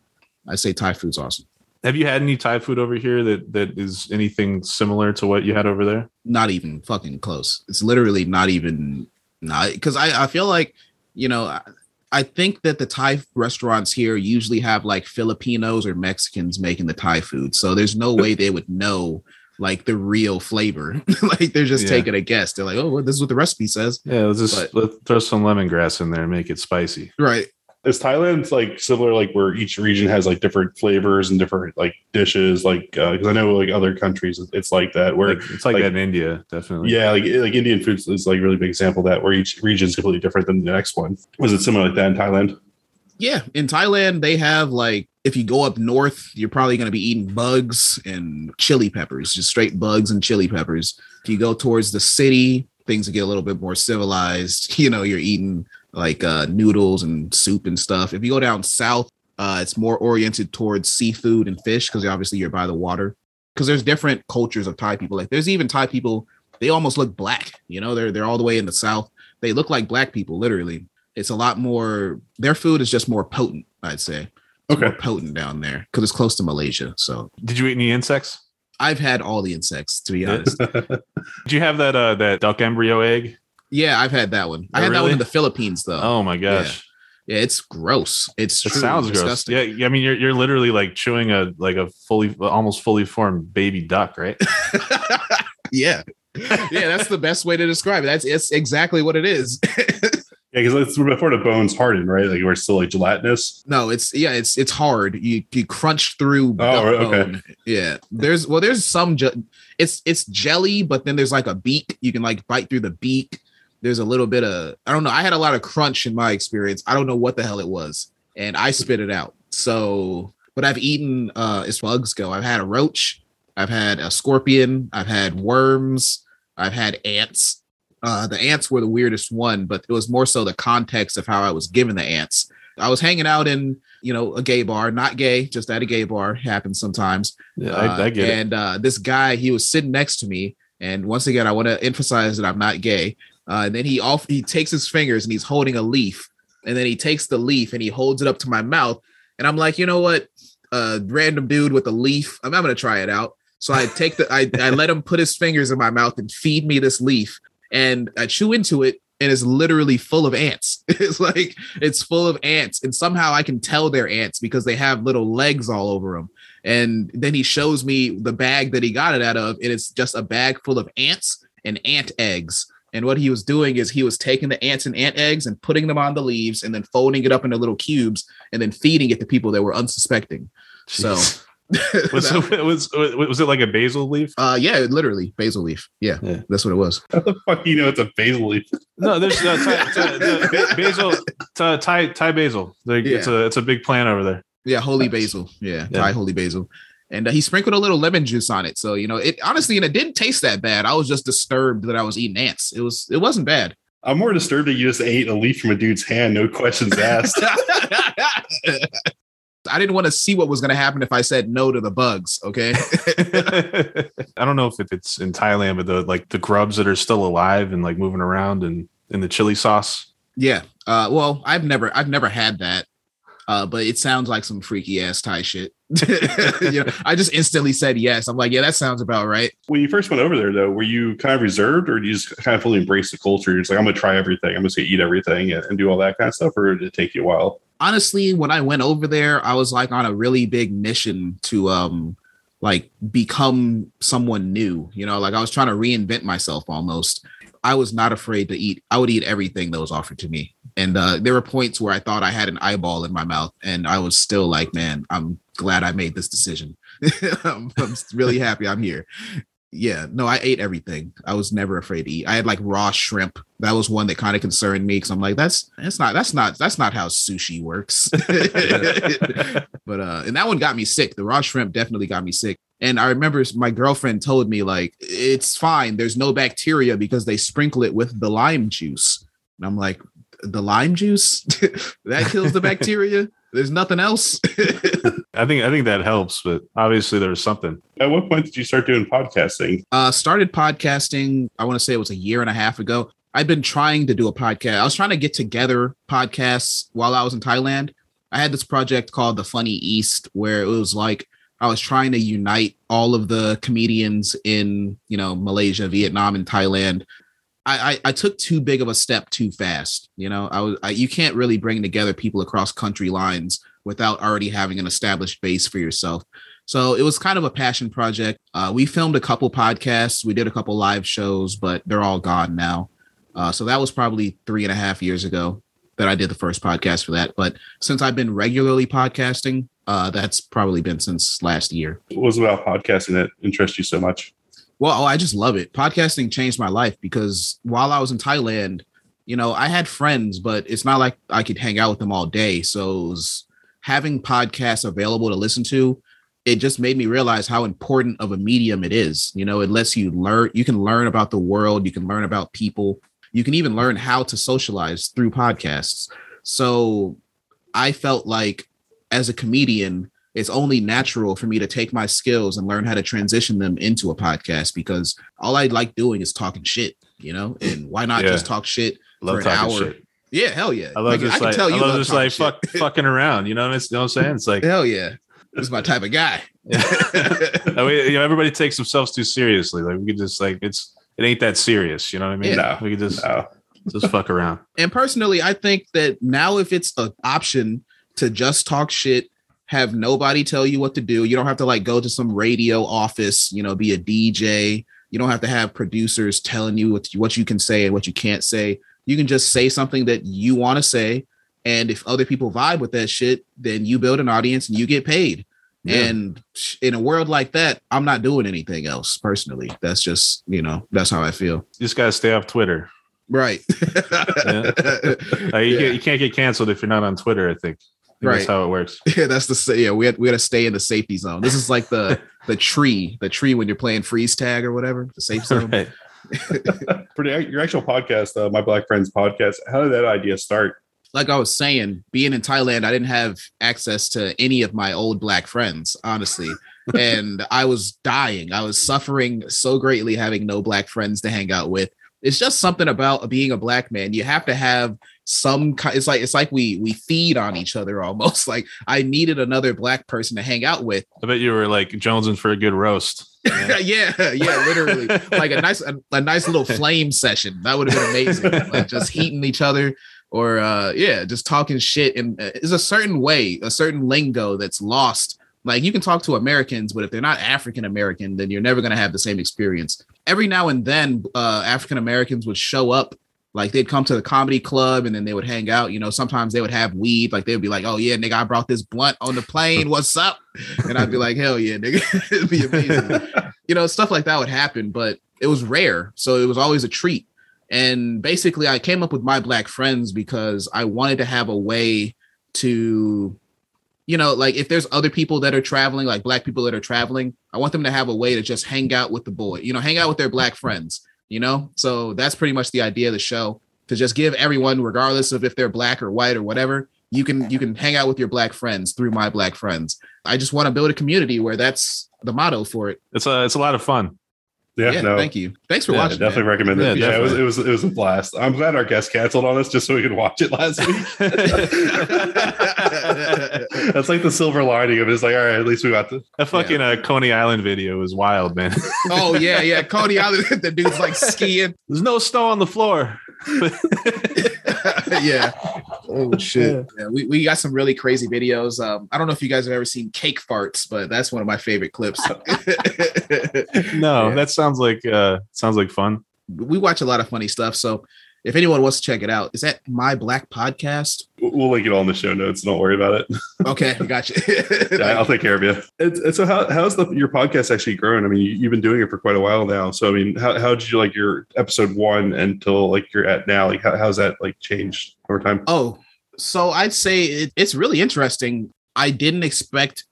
I say Thai food's awesome. Have you had any Thai food over here that that is anything similar to what you had over there? Not even fucking close. It's literally not even not because I I feel like you know. I, think that the Thai restaurants here usually have like Filipinos or Mexicans making the Thai food. So there's no way they would know like the real flavor. like they're just Yeah. taking a guess. They're like, oh, well, this is what the recipe says. Yeah, let's just But- let's throw some lemongrass in there and make it spicy. Right. Is Thailand like similar, like where each region has like different flavors and different like dishes? Like uh, because I know like other countries, it's like that. Where Like, it's like, like- that in India, definitely. yeah, like like Indian food is like a really big example of that where each region is completely different than the next one. Was it similar like that in Thailand? Yeah. In Thailand, they have like, if you go up north, you're probably going to be eating bugs and chili peppers, just straight bugs and chili peppers. If you go towards the city, things get a little bit more civilized. You know, you're eating like uh, noodles and soup and stuff. If you go down south, uh, it's more oriented towards seafood and fish because obviously you're by the water. Because there's different cultures of Thai people. Like there's even Thai people, they almost look black. You know, they're they're all the way in the south. They look like black people, literally. It's a lot more. Their food is just more potent. I'd say. It's Okay. potent down there because it's close to Malaysia. So Did you eat any insects? I've had all the insects to be honest. Did you have that uh that duck embryo egg? Yeah, I've had that one. I Oh, had that one in the Philippines though. Oh my gosh. Yeah, it's gross. It's It truly sounds disgusting. gross. Yeah, I mean you're you're literally like chewing a like a fully almost fully formed baby duck, right? yeah. yeah, that's the best way to describe it. That's it's exactly what it is. Yeah, because it's before the bones harden, right? Like we're still like gelatinous. No, it's yeah, it's it's hard. You you crunch through. Oh, right, okay. bone. Yeah, there's well, there's some. Ge- it's it's jelly, but then there's like a beak. You can like bite through the beak. There's a little bit of I don't know. I had a lot of crunch in my experience. I don't know what the hell it was, and I spit it out. So, but I've eaten uh as bugs go. I've had a roach. I've had a scorpion. I've had worms. I've had ants. Uh, the ants were the weirdest one, but it was more so the context of how I was given the ants. I was hanging out in, you know, a gay bar, not gay, just at a gay bar. Happens sometimes. Yeah, I, I get Uh, it. and uh, this guy, he was sitting next to me. And once again, I want to emphasize that I'm not gay. Uh, and then he off he takes his fingers and he's holding a leaf. And then he takes the leaf and he holds it up to my mouth. And I'm like, you know what? Uh, random dude with a leaf. I'm, I'm gonna try it out. So I take the I, I let him put his fingers in my mouth and feed me this leaf. And I chew into it and it's literally full of ants. It's like it's full of ants. And somehow I can tell they're ants because they have little legs all over them. And then he shows me the bag that he got it out of, and it's just a bag full of ants and ant eggs. And what he was doing is he was taking the ants and ant eggs and putting them on the leaves and then folding it up into little cubes and then feeding it to people that were unsuspecting. So, Jeez. was, it, was was it like a basil leaf? uh, yeah, literally basil leaf. Yeah, Yeah. that's what it was. How the fuck do you know it's a basil leaf? No, there's uh, Thai, Thai- the basil, Thai, Thai, Thai basil. Like, It's a it's a big plant over there. Yeah, holy basil. Yeah, Yeah. Thai holy basil. And uh, he sprinkled a little lemon juice on it. So, you know, it honestly, and it didn't taste that bad. I was just disturbed that I was eating ants. It was, it wasn't bad. I'm more disturbed that you just ate a leaf from a dude's hand, no questions asked. I didn't want to see what was going to happen if I said no to the bugs. Okay. I don't know if it's in Thailand, but the like the grubs that are still alive and like moving around and in the chili sauce. yeah. Uh, well, I've never, I've never had that. Uh, but it sounds like some freaky ass Thai shit. you know, I just instantly said yes. I'm like, yeah, that sounds about right. when you first went over there, though, were you kind of reserved, or did you just kind of fully embrace the culture? You're just like, I'm gonna try everything. I'm just gonna eat everything and, and do all that kind of stuff, or did it take you a while? honestly when i went over there i was like on a really big mission to um like become someone new you know like i was trying to reinvent myself almost i was not afraid to eat i would eat everything that was offered to me and uh there were points where i thought i had an eyeball in my mouth and i was still like man i'm glad i made this decision. I'm, I'm really happy i'm here. Yeah no i ate everything. I was never afraid to eat. I had like raw shrimp. That was one that kind of concerned me because i'm like that's that's not that's not that's not how sushi works. But uh and that one got me sick. The raw shrimp definitely got me sick. And i remember my girlfriend told me like it's fine. There's no bacteria because they sprinkle it with the lime juice. And i'm like the lime juice that kills the bacteria? There's nothing else. I think I think that helps, but obviously there's something. At what point did you start doing podcasting? uh started podcasting i want to say it was a year and a half ago. I've been trying to do a podcast. I was trying to get together podcasts while i was in thailand. I had this project called the funny east where it was like i was trying to unite all of the comedians in you know malaysia vietnam and thailand I, I, I took too big of a step too fast. You know, I was I, you can't really bring together people across country lines without already having an established base for yourself. So it was kind of a passion project. Uh, we filmed a couple podcasts, we did a couple live shows, but they're all gone now. Uh, so that was probably three and a half years ago that I did the first podcast for that. But since I've been regularly podcasting, uh, that's probably been since last year. What was about podcasting that interests you so much? Well, oh, I just love it. Podcasting changed my life because while I was in Thailand, you know, I had friends, but it's not like I could hang out with them all day. So having podcasts available to listen to, it just made me realize how important of a medium it is. You know, it lets you learn, you can learn about the world, you can learn about people, you can even learn how to socialize through podcasts. So I felt like as a comedian, it's only natural for me to take my skills and learn how to transition them into a podcast because all I like doing is talking shit, you know? And why not Yeah. just talk shit Love for an hour? shit. Yeah, hell yeah. I love Like, just can like tell I you love love just like fuck fucking around. You know what I'm, you know what I'm saying? It's like. Hell yeah. This is my type of guy. That way, you know, everybody takes themselves too seriously. Like we could just like it's it ain't that serious. You know what I mean? Yeah. We could just No. just fuck around. And personally, I think that now if it's an option to just talk shit, have nobody tell you what to do, you don't have to like go to some radio office, you know, be a DJ. You don't have to have producers telling you what, what you can say and what you can't say. You can just say something that you want to say. And if other people vibe with that shit, then you build an audience and you get paid. Yeah. And in a world like that, I'm not doing anything else personally. That's just, you know, that's how I feel. You just got to stay off Twitter. Right. yeah. uh, you, yeah. can't, you can't get canceled if you're not on Twitter, I think. I right. That's how it works. Yeah, that's the yeah. We had we got to stay in the safety zone. This is like the the tree, the tree when you're playing freeze tag or whatever, the safe zone. Right. For your actual podcast, uh, my Black Friends podcast, how did that idea start? Like I was saying, being in Thailand, I didn't have access to any of my old black friends, honestly. and I was dying. I was suffering so greatly having no black friends to hang out with. It's just something about being a black man. You have to have some kind it's like it's like we we feed on each other almost. Like i needed another black person to hang out with. I bet you were like jonesing for a good roast. Yeah yeah, yeah literally. Like a nice a, a, nice little flame session. That would have been amazing. Like just heating each other or uh yeah just talking shit. And uh, it's a certain way a certain lingo that's lost. Like you can talk to Americans, but if they're not African American, then you're never going to have the same experience. Every now and then, uh, African Americans would show up like they'd come to the comedy club and then they would hang out. You know, sometimes they would have weed. Like they'd be like, "Oh yeah, nigga, I brought this blunt on the plane. What's up?" And I'd be like, "Hell yeah, nigga, it'd be amazing." you know, stuff like that would happen, but it was rare, so it was always a treat. And basically, I came up with my black friends because I wanted to have a way to, you know, like if there's other people that are traveling, like black people that are traveling, I want them to have a way to just hang out with the boy. You know, hang out with their black friends you know? So that's pretty much the idea of the show to just give everyone regardless of if they're black or white or whatever you can you can hang out with your black friends through my black friends. I just want to build a community where that's the motto for it. It's a it's a lot of fun yeah, yeah no. thank you. Thanks for yeah, watching. Definitely man. recommend it. Yeah, yeah it was it was it was a blast. I'm glad our guest canceled on us just so we could watch it last week. That's like the silver lining of it. It's like, all right, at least we got the a fucking yeah. uh, Coney Island video was wild, man. oh yeah, yeah, Coney Island. the dude's like skiing. There's no snow on the floor. yeah. Oh shit. Yeah, we, we got some really crazy videos. Um, I don't know if you guys have ever seen cake farts, but that's one of my favorite clips. no, yeah. that sounds like uh sounds like fun. We watch a lot of funny stuff. So if anyone wants to check it out, is that my black podcast? We'll link it all in the show notes. Don't worry about it. Okay, gotcha. yeah, I'll take care of you. And, so, how, how's the your podcast actually grown? I mean, you, have been doing it for quite a while now. So, I mean, how, how did you like your episode one until like you're at now? Like, how, how's that like changed over time? Oh, so I'd say it, it's really interesting. I didn't expect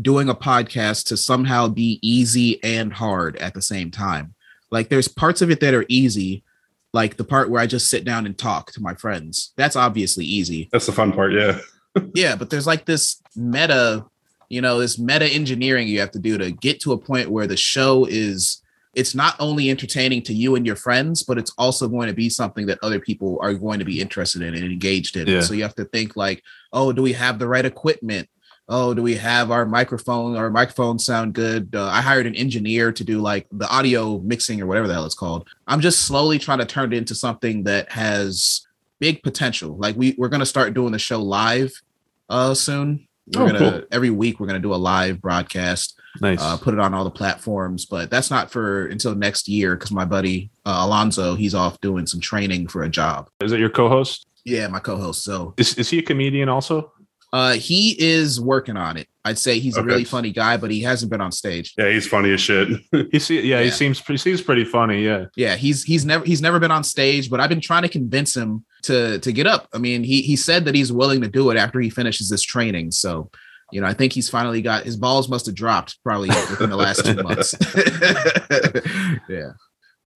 doing a podcast to somehow be easy and hard at the same time. Like, there's parts of it that are easy like the part where I just sit down and talk to my friends. That's obviously easy. That's the fun part, yeah. yeah, but there's like this meta, you know, this meta engineering you have to do to get to a point where the show is it's not only entertaining to you and your friends, but it's also going to be something that other people are going to be interested in and engaged in. Yeah. So you have to think like, oh, do we have the right equipment? Oh, do we have our microphone? Our microphones sound good. Uh, I hired an engineer to do like the audio mixing or whatever the hell it's called. I'm just slowly trying to turn it into something that has big potential. Like we we're gonna start doing the show live uh soon. We're oh, gonna cool. every week we're gonna do a live broadcast. Nice. Uh, put it on all the platforms, but that's not for until next year because my buddy uh, Alonzo he's off doing some training for a job. Is it your co-host? Yeah, my co-host. So is, is he a comedian also? Uh, he is working on it. I'd say he's okay. a really funny guy, but he hasn't been on stage. Yeah, he's funny as shit. he see, yeah, yeah, he seems he seems pretty funny. Yeah, yeah, he's he's never he's never been on stage, but I've been trying to convince him to to get up. I mean, he he said that he's willing to do it after he finishes this training. So, you know, I think he's finally got his balls must have dropped probably within the last two months. yeah,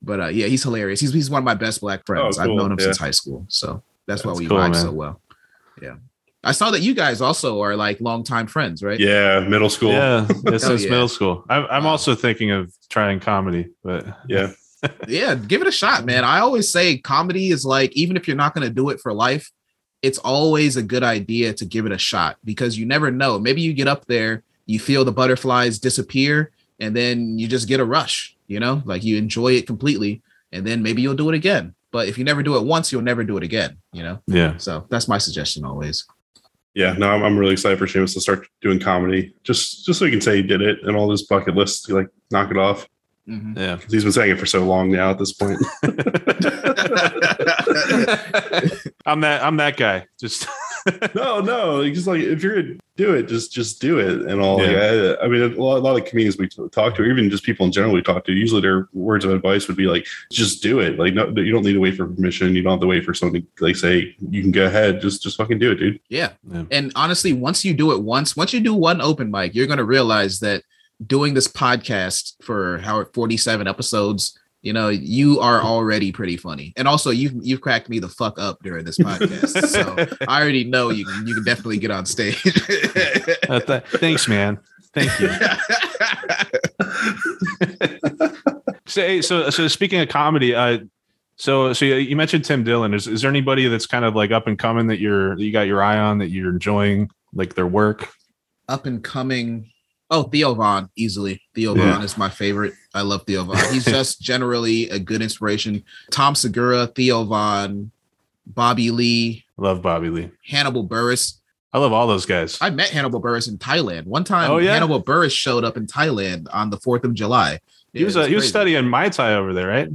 but uh, yeah, he's hilarious. He's he's one of my best black friends. Oh, cool. I've known him yeah. since high school, so that's, that's why we cool, vibe man. so well. Yeah. I saw that you guys also are like longtime friends, right? Yeah, middle school. Yeah, yeah since yeah. middle school. I'm, I'm wow. also thinking of trying comedy, but yeah. yeah, give it a shot, man. I always say comedy is like, even if you're not going to do it for life, it's always a good idea to give it a shot because you never know. Maybe you get up there, you feel the butterflies disappear, and then you just get a rush, you know, like you enjoy it completely, and then maybe you'll do it again. But if you never do it once, you'll never do it again, you know? Yeah. So that's my suggestion always yeah, no, I'm, I'm really excited for Seamus to start doing comedy, just just so he can say he did it and all this bucket list, like knock it off. Mm-hmm. Yeah, he's been saying it for so long now. At this point, I'm that I'm that guy. Just no, no. Just like if you're gonna do it, just just do it and all. Yeah. Like, I, I, mean, a lot, a lot of comedians we talk to, or even just people in general we talk to, usually their words of advice would be like, just do it. Like, no, you don't need to wait for permission. You don't have to wait for something. Like, say you can go ahead. Just just fucking do it, dude. Yeah. yeah. And honestly, once you do it once, once you do one open mic, you're gonna realize that doing this podcast for how 47 episodes you know you are already pretty funny. And also you've you've cracked me the fuck up during this podcast so i already know you can you can definitely get on stage. Uh, th- thanks man. Thank you. So, so so speaking of comedy uh so so you mentioned tim dillon. Is, is there anybody that's kind of like up and coming that you're that you got your eye on that you're enjoying like their work? Up and coming Oh, Theo Von, easily. Theo yeah. Is my favorite. I love Theo Von. He's just generally a good inspiration. Tom Segura, Theo Von, Bobby Lee. Love Bobby Lee. Hannibal Buress. I love all those guys. I met Hannibal Buress in Thailand. One time, oh, yeah? Hannibal Buress showed up in Thailand on the 4th of July. He was, uh, he was studying Muay Thai over there, right?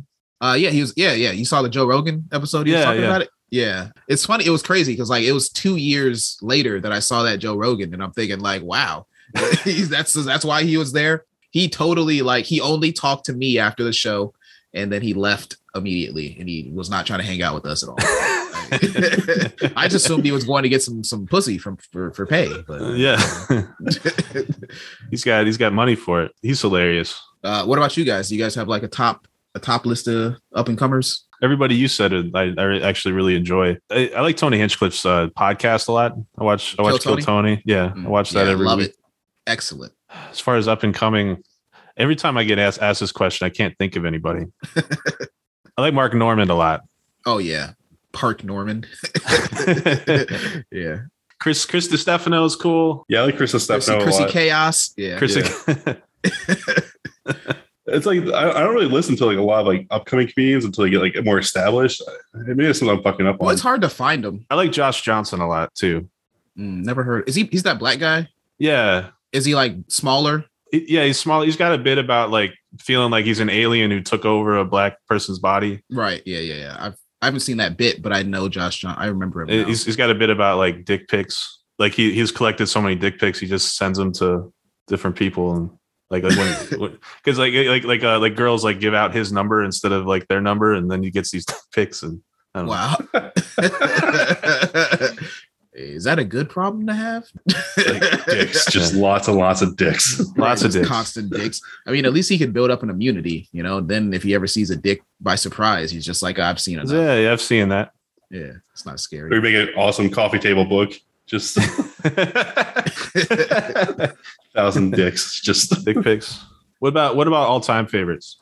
Uh, yeah, he was. Yeah, yeah. You saw the Joe Rogan episode. He yeah, was talking yeah. about it. Yeah, it's funny. It was crazy because like it was two years later that I saw that Joe Rogan, and I'm thinking like, wow, that's that's why he was there. He totally like he only talked to me after the show, and then he left immediately, and he was not trying to hang out with us at all. I just assumed he was going to get some some pussy from for, for pay. But uh, yeah, he's got he's got money for it. He's hilarious. Uh, what about you guys? Do you guys have like a top a top list of up and comers? Everybody you said it, I, I actually really enjoy. I, I like Tony Hinchcliffe's uh, podcast a lot. I watch I watch Kill Tony. Tony. Yeah, I watch that yeah, every love week. It excellent. As far as up and coming, every time I get asked asked this question, I can't think of anybody. I like Mark Normand a lot. Oh yeah, Park Norman. yeah. Chris Chris Stefano is cool. Yeah, I like Chris Distefano. Chrissy, Chrissy Chaos. Yeah. Chrissy. Yeah. it's like I, I, don't really listen to like a lot of like upcoming comedians until they get like more established. Maybe it's something I'm fucking up well, on. It's hard to find them. I like Josh Johnson a lot too. Mm, never heard. Is he? He's that black guy. Yeah. Is he like smaller? Yeah, he's small. He's got a bit about like feeling like he's an alien who took over a black person's body. Right. Yeah. Yeah. Yeah. I've I haven't seen that bit, but I know Josh John. I remember him. He's, he's got a bit about like dick pics. Like he he's collected so many dick pics, he just sends them to different people and like like because like like like uh, like girls like give out his number instead of like their number, and then he gets these pics and wow. Is that a good problem to have? like dicks, just lots and lots of dicks. lots of dicks. Constant dicks. I mean, at least he can build up an immunity, you know. Then if he ever sees a dick by surprise, he's just like, I've seen it. Yeah, yeah, I've seen that. Yeah, it's not scary. We make an awesome coffee table book. Just thousand dicks, just dick pics. What about what about all time favorites?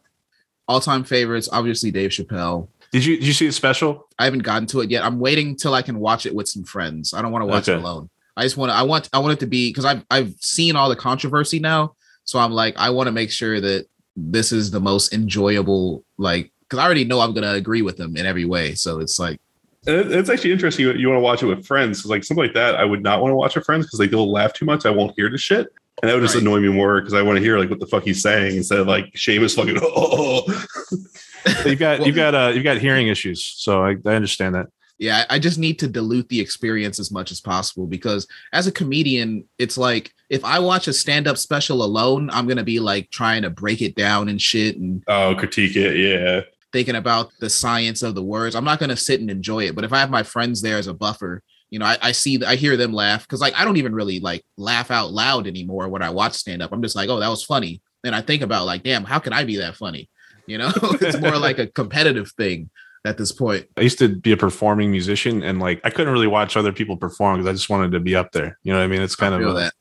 All time favorites, obviously Dave Chappelle. Did you did you see the special? I haven't gotten to it yet. I'm waiting till I can watch it with some friends. I don't want to watch okay. it alone. I just want to. I want. I want it to be because I've I've seen all the controversy now. So I'm like, I want to make sure that this is the most enjoyable. Like, because I already know I'm gonna agree with them in every way. So it's like. It's actually interesting. You, you want to watch it with friends. Because, like something like that, I would not want to watch with friends because like they'll laugh too much. I won't hear the shit. And that would just right. annoy me more because I want to hear like what the fuck he's saying instead of like Seamus fucking oh. oh, oh. You've got well, you've got uh you've got hearing issues, so I, I understand that. Yeah, I just need to dilute the experience as much as possible because as a comedian, it's like if I watch a stand-up special alone, I'm gonna be like trying to break it down and shit and oh critique it, yeah. Thinking about the science of the words. I'm not gonna sit and enjoy it. But if I have my friends there as a buffer, you know, I, I see I hear them laugh because like I don't even really like laugh out loud anymore when I watch stand-up. I'm just like, oh, that was funny. And I think about like, damn, how can I be that funny? You know, it's more like a competitive thing at this point. I used to be a performing musician and like I couldn't really watch other people perform because I just wanted to be up there. You know what I mean? It's kind of a, that.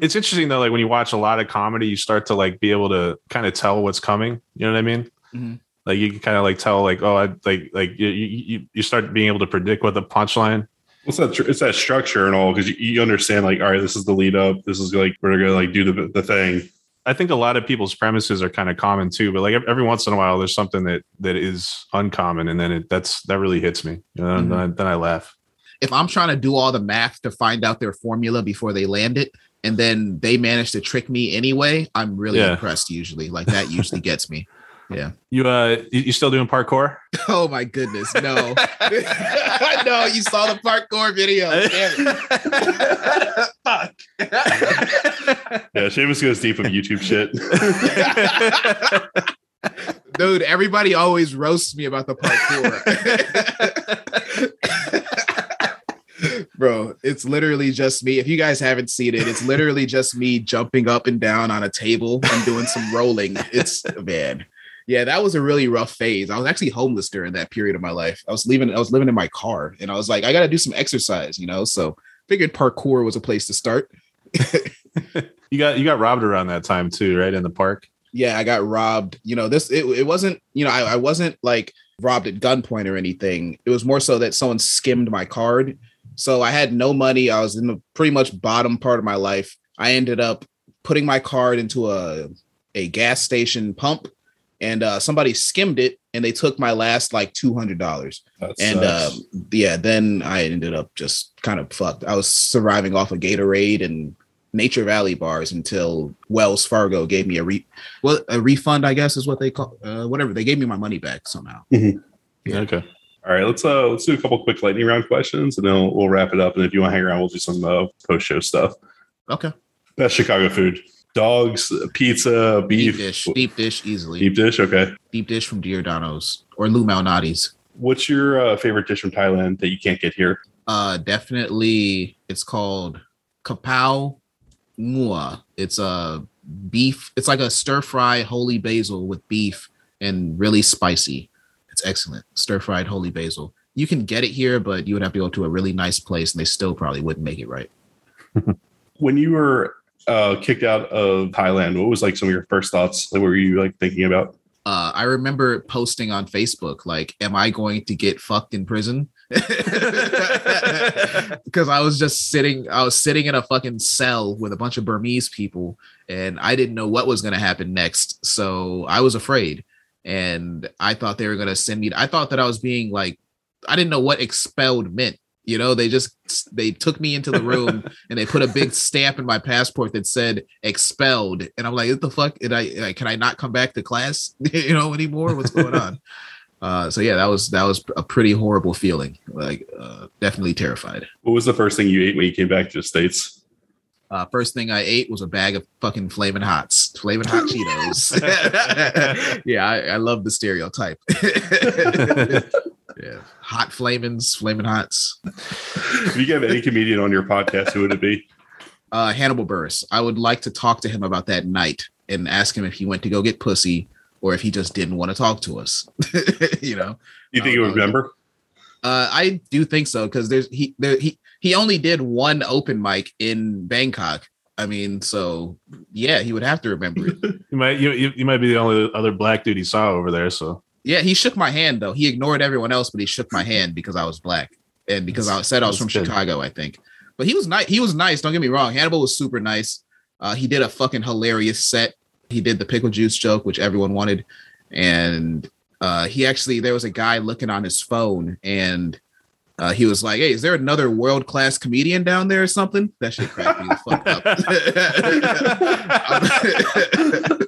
It's interesting though, like when you watch a lot of comedy, you start to like be able to kind of tell what's coming. You know what I mean? Mm-hmm. Like you can kind of like tell like oh I like like you you you start being able to predict what the punchline it's that it's that structure and all because you, you, understand like all right this is the lead up this is like we're gonna like do the, the thing I think a lot of people's premises are kind of common too, but like every once in a while, there's something that that is uncommon, and then it that's that really hits me. You know, mm-hmm. then, I, then I laugh. If I'm trying to do all the math to find out their formula before they land it, and then they manage to trick me anyway, I'm really yeah. impressed. Usually, like that usually gets me. Yeah. You uh you, you still doing parkour? Oh my goodness, no. no, you saw the parkour video. Fuck. yeah, Seamus goes deep on YouTube shit. Dude, everybody always roasts me about the parkour. Bro, it's literally just me. If you guys haven't seen it, it's literally just me jumping up and down on a table and doing some rolling. It's man. Yeah, that was a really rough phase. I was actually homeless during that period of my life. I was leaving, I was living in my car and I was like, I gotta do some exercise, you know. So figured parkour was a place to start. you got you got robbed around that time too, right? In the park. Yeah, I got robbed. You know, this it, it wasn't, you know, I, I wasn't like robbed at gunpoint or anything. It was more so that someone skimmed my card so I had no money. I was in the pretty much bottom part of my life. I ended up putting my card into a a gas station pump, and uh, somebody skimmed it, and they took my last like two hundred dollars. And uh, yeah, then I ended up just kind of fucked. I was surviving off of Gatorade and Nature Valley bars until Wells Fargo gave me a re well a refund, I guess is what they call uh, whatever. They gave me my money back somehow. Mm-hmm. Yeah. Okay. All right, let's uh let's do a couple quick lightning round questions, and then we'll, we'll wrap it up. And if you want to hang around, we'll do some uh, post show stuff. Okay. Best Chicago food: dogs, pizza, beef, deep dish, deep dish, easily. Deep dish, okay. Deep dish from Giordano's or Lou Malnati's. What's your uh, favorite dish from Thailand that you can't get here? Uh, definitely. It's called kapow mua. It's a beef. It's like a stir fry holy basil with beef and really spicy. It's excellent. Stir fried holy basil. You can get it here, but you would have to go to a really nice place, and they still probably wouldn't make it right. when you were uh, kicked out of Thailand, what was like some of your first thoughts? What were you like thinking about? Uh, I remember posting on Facebook, like, "Am I going to get fucked in prison?" because I was just sitting, I was sitting in a fucking cell with a bunch of Burmese people, and I didn't know what was going to happen next. So I was afraid and I thought they were gonna send me. I thought that I was being like, I didn't know what expelled meant. You know, they just they took me into the room and they put a big stamp in my passport that said expelled, and I'm like, what the fuck? Did I can I not come back to class? you know anymore? What's going on? Uh, so yeah, that was that was a pretty horrible feeling. Like, uh, definitely terrified. What was the first thing you ate when you came back to the states? Uh, first thing I ate was a bag of fucking flaming hots, flaming hot Cheetos. yeah, I, I, love the stereotype. yeah, hot flamings, flaming hots. If you have any comedian on your podcast, who would it be? Uh, Hannibal Buress. I would like to talk to him about that night and ask him if he went to go get pussy or if he just didn't want to talk to us. you know, you think he would remember? Uh, I do think so because there's he there he he only did one open mic in Bangkok. I mean, so yeah, he would have to remember it. you might you, you might be the only other black dude he saw over there. So yeah, he shook my hand though. He ignored everyone else, but he shook my hand because I was black and because I said I was from good. Chicago, I think. But he was nice. He was nice. Don't get me wrong. Hannibal was super nice. Uh, he did a fucking hilarious set. He did the pickle juice joke, which everyone wanted, and uh, he actually there was a guy looking on his phone and uh, he was like, "Hey, is there another world class comedian down there or something?" That shit cracked me the fuck up.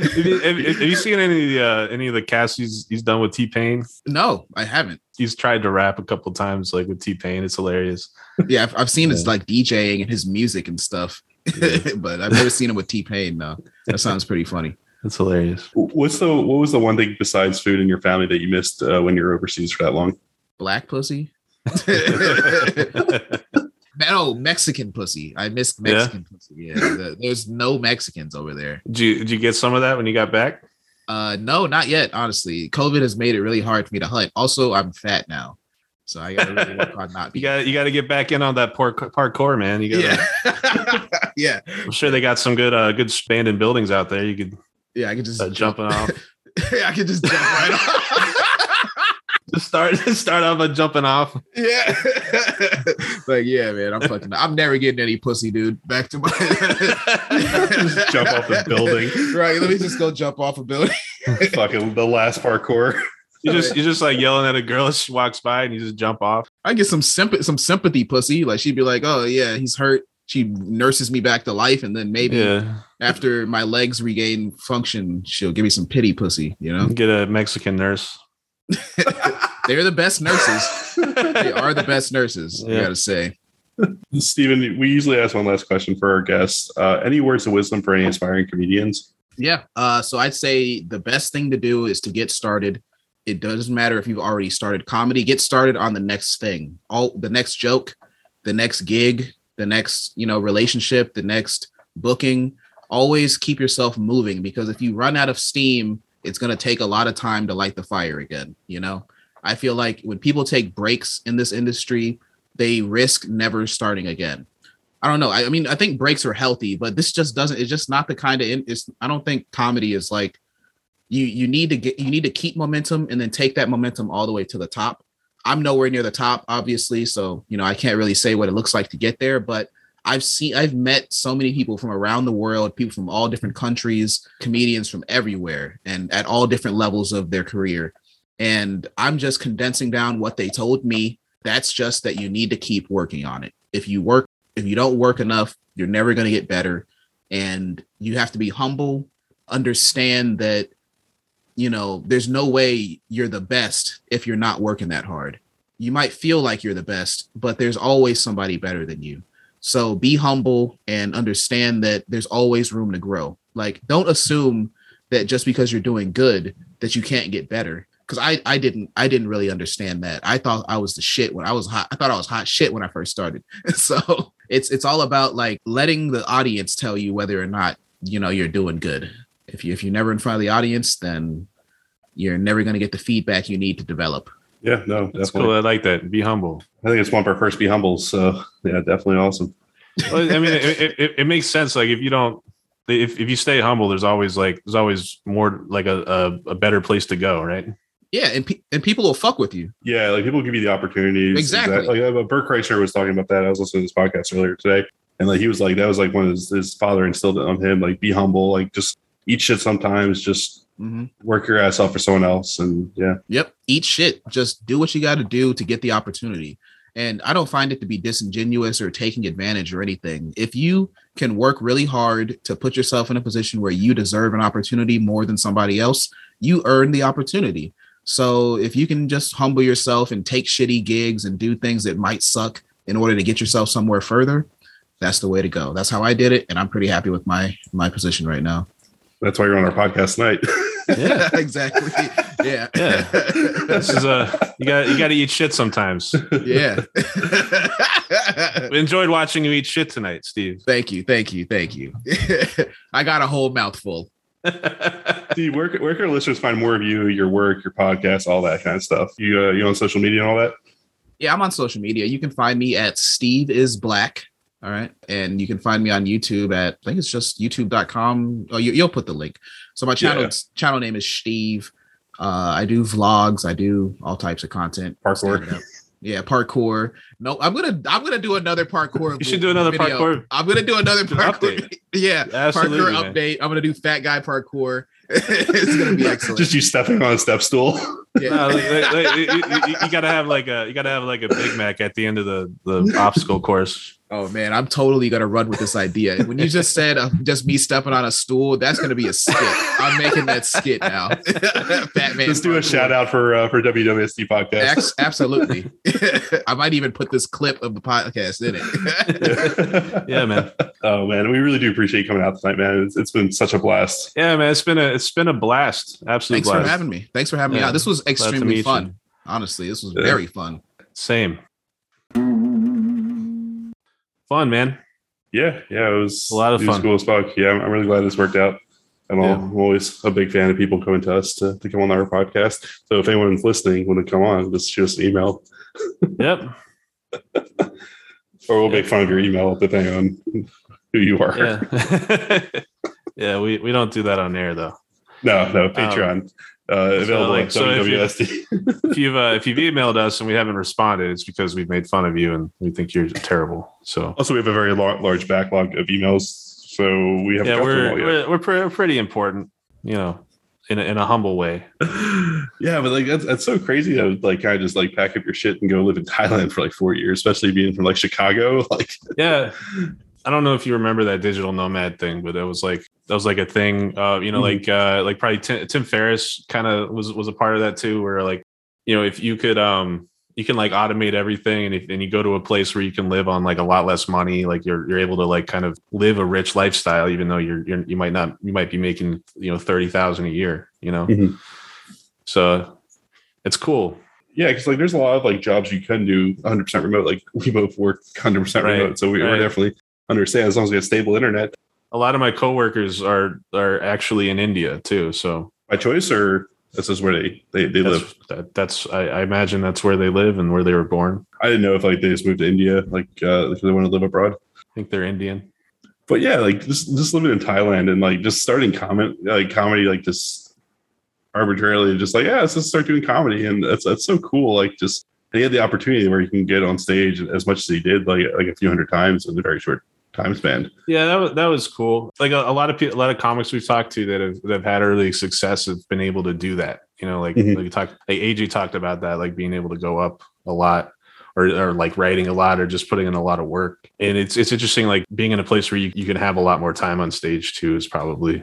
have, you, have, have, you, seen any uh, any of the casts he's he's done with T Pain? No, I haven't. He's tried to rap a couple times, like with T Pain. It's hilarious. Yeah, I've, I've seen yeah. his like DJing and his music and stuff, yeah. but I've never seen him with T Pain. though. that sounds pretty funny. That's hilarious. What's the what was the one thing besides food in your family that you missed uh, when you were overseas for that long? Black pussy. no, Mexican pussy. I missed Mexican yeah. pussy. Yeah, the, there's no Mexicans over there. Did you, did you get some of that when you got back? Uh, no, not yet. Honestly, COVID has made it really hard for me to hunt. Also, I'm fat now, so I gotta really work on not. you got you got to get back in on that park, parkour, man. You gotta, yeah, yeah. I'm sure they got some good uh good abandoned buildings out there. You could yeah, I could just uh, jumping off. yeah, I could just jump right off. Just start start off by jumping off. Yeah. like, yeah, man, I'm fucking I'm never getting any pussy, dude. Back to my just jump off the building. Right. Let me just go jump off a building. fucking the last parkour. You just you just like yelling at a girl as she walks by and you just jump off. I get some sympathy some sympathy pussy. Like she'd be like, Oh yeah, he's hurt. she nurses me back to life, and then maybe yeah. after my legs regain function, she'll give me some pity pussy. You know, get a Mexican nurse. They're the best nurses. they are the best nurses. Yeah. I gotta say. Steven, we usually ask one last question for our guests. Uh, any words of wisdom for any aspiring comedians? Yeah. Uh, so I'd say the best thing to do is to get started. It doesn't matter if you've already started comedy. Get started on the next thing. All the next joke, the next gig, the next you know relationship, the next booking. Always keep yourself moving because if you run out of steam, it's going to take a lot of time to light the fire again. You know, I feel like when people take breaks in this industry, they risk never starting again. I don't know. I, I, mean, I think breaks are healthy, but this just doesn't. It's just not the kind of. It's. I don't think comedy is like you. You need to get. You need to keep momentum and then take that momentum all the way to the top. I'm nowhere near the top, obviously, so you know I can't really say what it looks like to get there. But I've seen. I've met so many people from around the world, people from all different countries, comedians from everywhere, and at all different levels of their career. And I'm just condensing down what they told me. That's just that you need to keep working on it. If you work if you don't work enough, you're never going to get better. And you have to be humble, understand that, you know, there's no way you're the best if you're not working that hard. You might feel like you're the best, but there's always somebody better than you. So be humble and understand that there's always room to grow. Like, don't assume that just because you're doing good that you can't get better because I I didn't I didn't really understand that. I thought I was the shit when I was hot. I thought I was hot shit when I first started. so it's it's all about like letting the audience tell you whether or not you know you're doing good. If you if you're never in front of the audience, then you're never going to get the feedback you need to develop. Yeah, no, that's definitely. cool. I like that. Be humble. I think it's one of our first be humbles. So yeah, definitely awesome. well, I mean, it, it, it, makes sense. Like if you don't, if, if you stay humble, there's always like there's always more like a, a, a better place to go, right? Yeah, and pe- and people will fuck with you. Yeah, like people give you the opportunities. Exactly. Like uh, Bert Kreischer was talking about that. I was listening to this podcast earlier today, and like he was like that was like one of his, his father instilled it on him. Like be humble. Like just eat shit sometimes. Just mm-hmm. work your ass off for someone else. And yeah. Yep. Eat shit. Just do what you got to do to get the opportunity. And I don't find it to be disingenuous or taking advantage or anything. If you can work really hard to put yourself in a position where you deserve an opportunity more than somebody else, you earn the opportunity. So if you can just humble yourself and take shitty gigs and do things that might suck in order to get yourself somewhere further, that's the way to go. That's how I did it, and I'm pretty happy with my my position right now. That's why you're on our podcast tonight. yeah, exactly. Yeah, yeah. This is a you got you got to eat shit sometimes. Yeah. we enjoyed watching you eat shit tonight, Steve. Thank you, thank you, thank you. I got a whole mouthful. Steve, where, where can our listeners find more of you, your work, your podcast, all that kind of stuff? You uh, you on social media and all that? Yeah, I'm on social media. You can find me at Steve is Black. All right. And you can find me on YouTube at I think it's just youtube.com. Oh, you, will put the link. So my channel yeah. channel name is Steve. Uh, I do vlogs, I do all types of content. Parkour. Yeah, parkour. No, I'm gonna I'm gonna do another parkour. You should do another video. parkour. I'm gonna do another parkour. yeah, Absolutely, parkour man. update. I'm gonna do fat guy parkour. it's gonna be excellent. Just you stepping on a step stool. Yeah. No, like, like, like, you, you, you, gotta have like a you gotta have like a Big Mac at the end of the the obstacle course. Oh man, I'm totally gonna run with this idea. When you just said uh, just me stepping on a stool, that's gonna be a skit. I'm making that skit now. Batman. Let's do a shout out for uh, for WWSD podcast. absolutely. I might even put this clip of the podcast in it. yeah, man. Oh man, we really do appreciate you coming out tonight, man. It's, it's been such a blast. Yeah, man. It's been a it's been a blast. Absolutely. Thanks blast. for having me. Thanks for having yeah. me out. This was extremely fun. You. Honestly, this was yeah. very fun. Same fun, man. Yeah, yeah, it was a lot of fun. Cool as fuck. Yeah, I'm, really glad this worked out. And yeah. I'm always a big fan of people coming to us to, to come on our podcast. So if anyone's listening, want to come on, just shoot us an email. Yep. or we'll make fun of your email depending on who you are. Yeah. yeah, we, we don't do that on air though. No, no, Patreon. Um, uh, available so, like, so WWSD. If, you, if you've uh, if you've emailed us and we haven't responded, it's because we've made fun of you and we think you're terrible. So also we have a very large, large backlog of emails, so we have yeah we're we're, we're pre- pretty important, you know, in a, in a humble way. yeah, but like that's that's so crazy to like kind of just like pack up your shit and go live in Thailand for like four years, especially being from like Chicago. Like yeah, I don't know if you remember that digital nomad thing, but it was like that was like a thing. Uh, you know, mm-hmm. like uh, like probably Tim, Tim Ferriss kind of was was a part of that too, where like you know if you could um you can like automate everything and if and you go to a place where you can live on like a lot less money like you're you're able to like kind of live a rich lifestyle even though you're, you're you might not you might be making you know 30,000 a year you know mm-hmm. so it's cool yeah because like there's a lot of like jobs you can do 100% remote like we both work 100% right. remote so we, right. we're definitely understand as long as we have stable internet a lot of my coworkers are are actually in india too so by choice or this is where they they, they that's, live. That, that's I, I, imagine that's where they live and where they were born. I didn't know if like they just moved to India, like uh, if they want to live abroad. I think they're Indian. But yeah, like just just living in Thailand and like just starting comment like comedy like just arbitrarily, just like yeah, let's just start doing comedy, and that's that's so cool. Like just he had the opportunity where he can get on stage as much as he did, like like a few hundred times in a very short time span. Yeah, that was that was cool. Like a, a, lot of people, a lot of comics we've talked to that have that have had early success have been able to do that. You know, like mm-hmm. like talk like AJ talked about that, like being able to go up a lot. Or, or like writing a lot or just putting in a lot of work and it's it's interesting like being in a place where you, you can have a lot more time on stage too is probably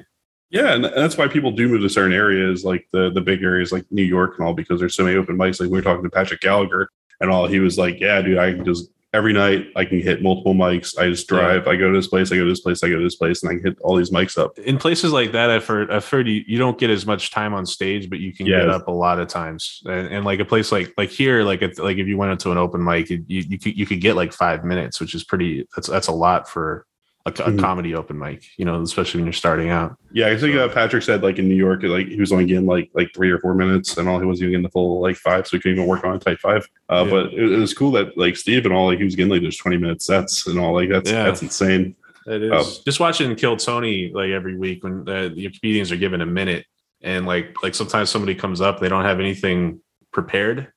yeah, and that's why people do move to certain areas, like the the big areas like New York and all, because there's so many open mics. Like we were talking to Patrick Gallagher and all, he was like, "Yeah, dude, I can just every night I can hit multiple mics. I just drive. Yeah. I go to this place. I go to this place. I go to this place, and I can hit all these mics up. In places like that, I've heard, I've heard you, you don't get as much time on stage, but you can yeah. get up a lot of times. And, and, like a place like like here, like if, like if you went into an open mic, you you could you could get like five minutes, which is pretty. That's that's a lot for a, a mm-hmm. comedy open mic, you know, especially when you're starting out. Yeah, I think uh, Patrick said like in New York, like he was only getting like like three or four minutes, and all he was even getting the full like five, so he couldn't even work on a tight five. Uh, yeah. But it, it, was cool that like Steve and all like he was getting like those twenty minute sets and all like that's yeah. that's insane. It is um, just watching Kill Tony like every week when uh, the comedians are given a minute, and like like sometimes somebody comes up, they don't have anything prepared,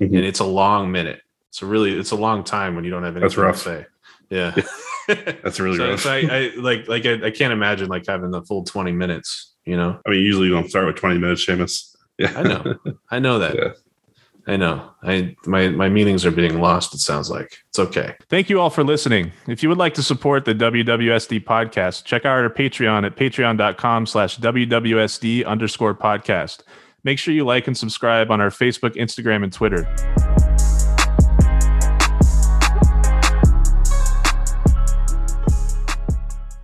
mm-hmm. and it's a long minute. It's a really it's a long time when you don't have anything that's rough. to say. Yeah. That's really so, so I, I, like like I, I, can't imagine like having the full 20 minutes, you know. I mean, usually you don't start with 20 minutes, Seamus. Yeah. I know. I know that. Yeah. I know. I my my meetings are being lost, it sounds like. It's okay. Thank you all for listening. If you would like to support the WWSD podcast, check out our Patreon at patreon.com slash WWSD underscore podcast. Make sure you like and subscribe on our Facebook, Instagram, and Twitter.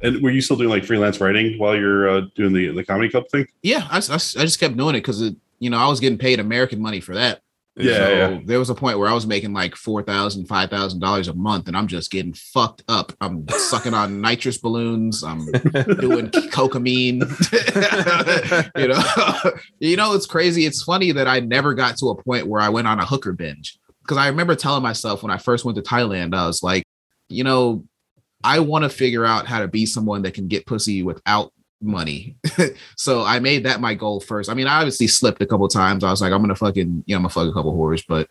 And were you still doing like freelance writing while you're uh, doing the the comedy club thing? Yeah, I, I, I just kept doing it because you know I was getting paid American money for that. Yeah, so yeah, there was a point where I was making like four thousand, five thousand dollars a month, and I'm just getting fucked up. I'm sucking on nitrous balloons. I'm doing cocaine. you know, you know, it's crazy. It's funny that I never got to a point where I went on a hooker binge because I remember telling myself when I first went to Thailand, I was like, you know, I want to figure out how to be someone that can get pussy without money. so I made that my goal first. I mean, I obviously slipped a couple times. I was like, I'm gonna fucking, you know, I'm gonna fuck a couple whores, but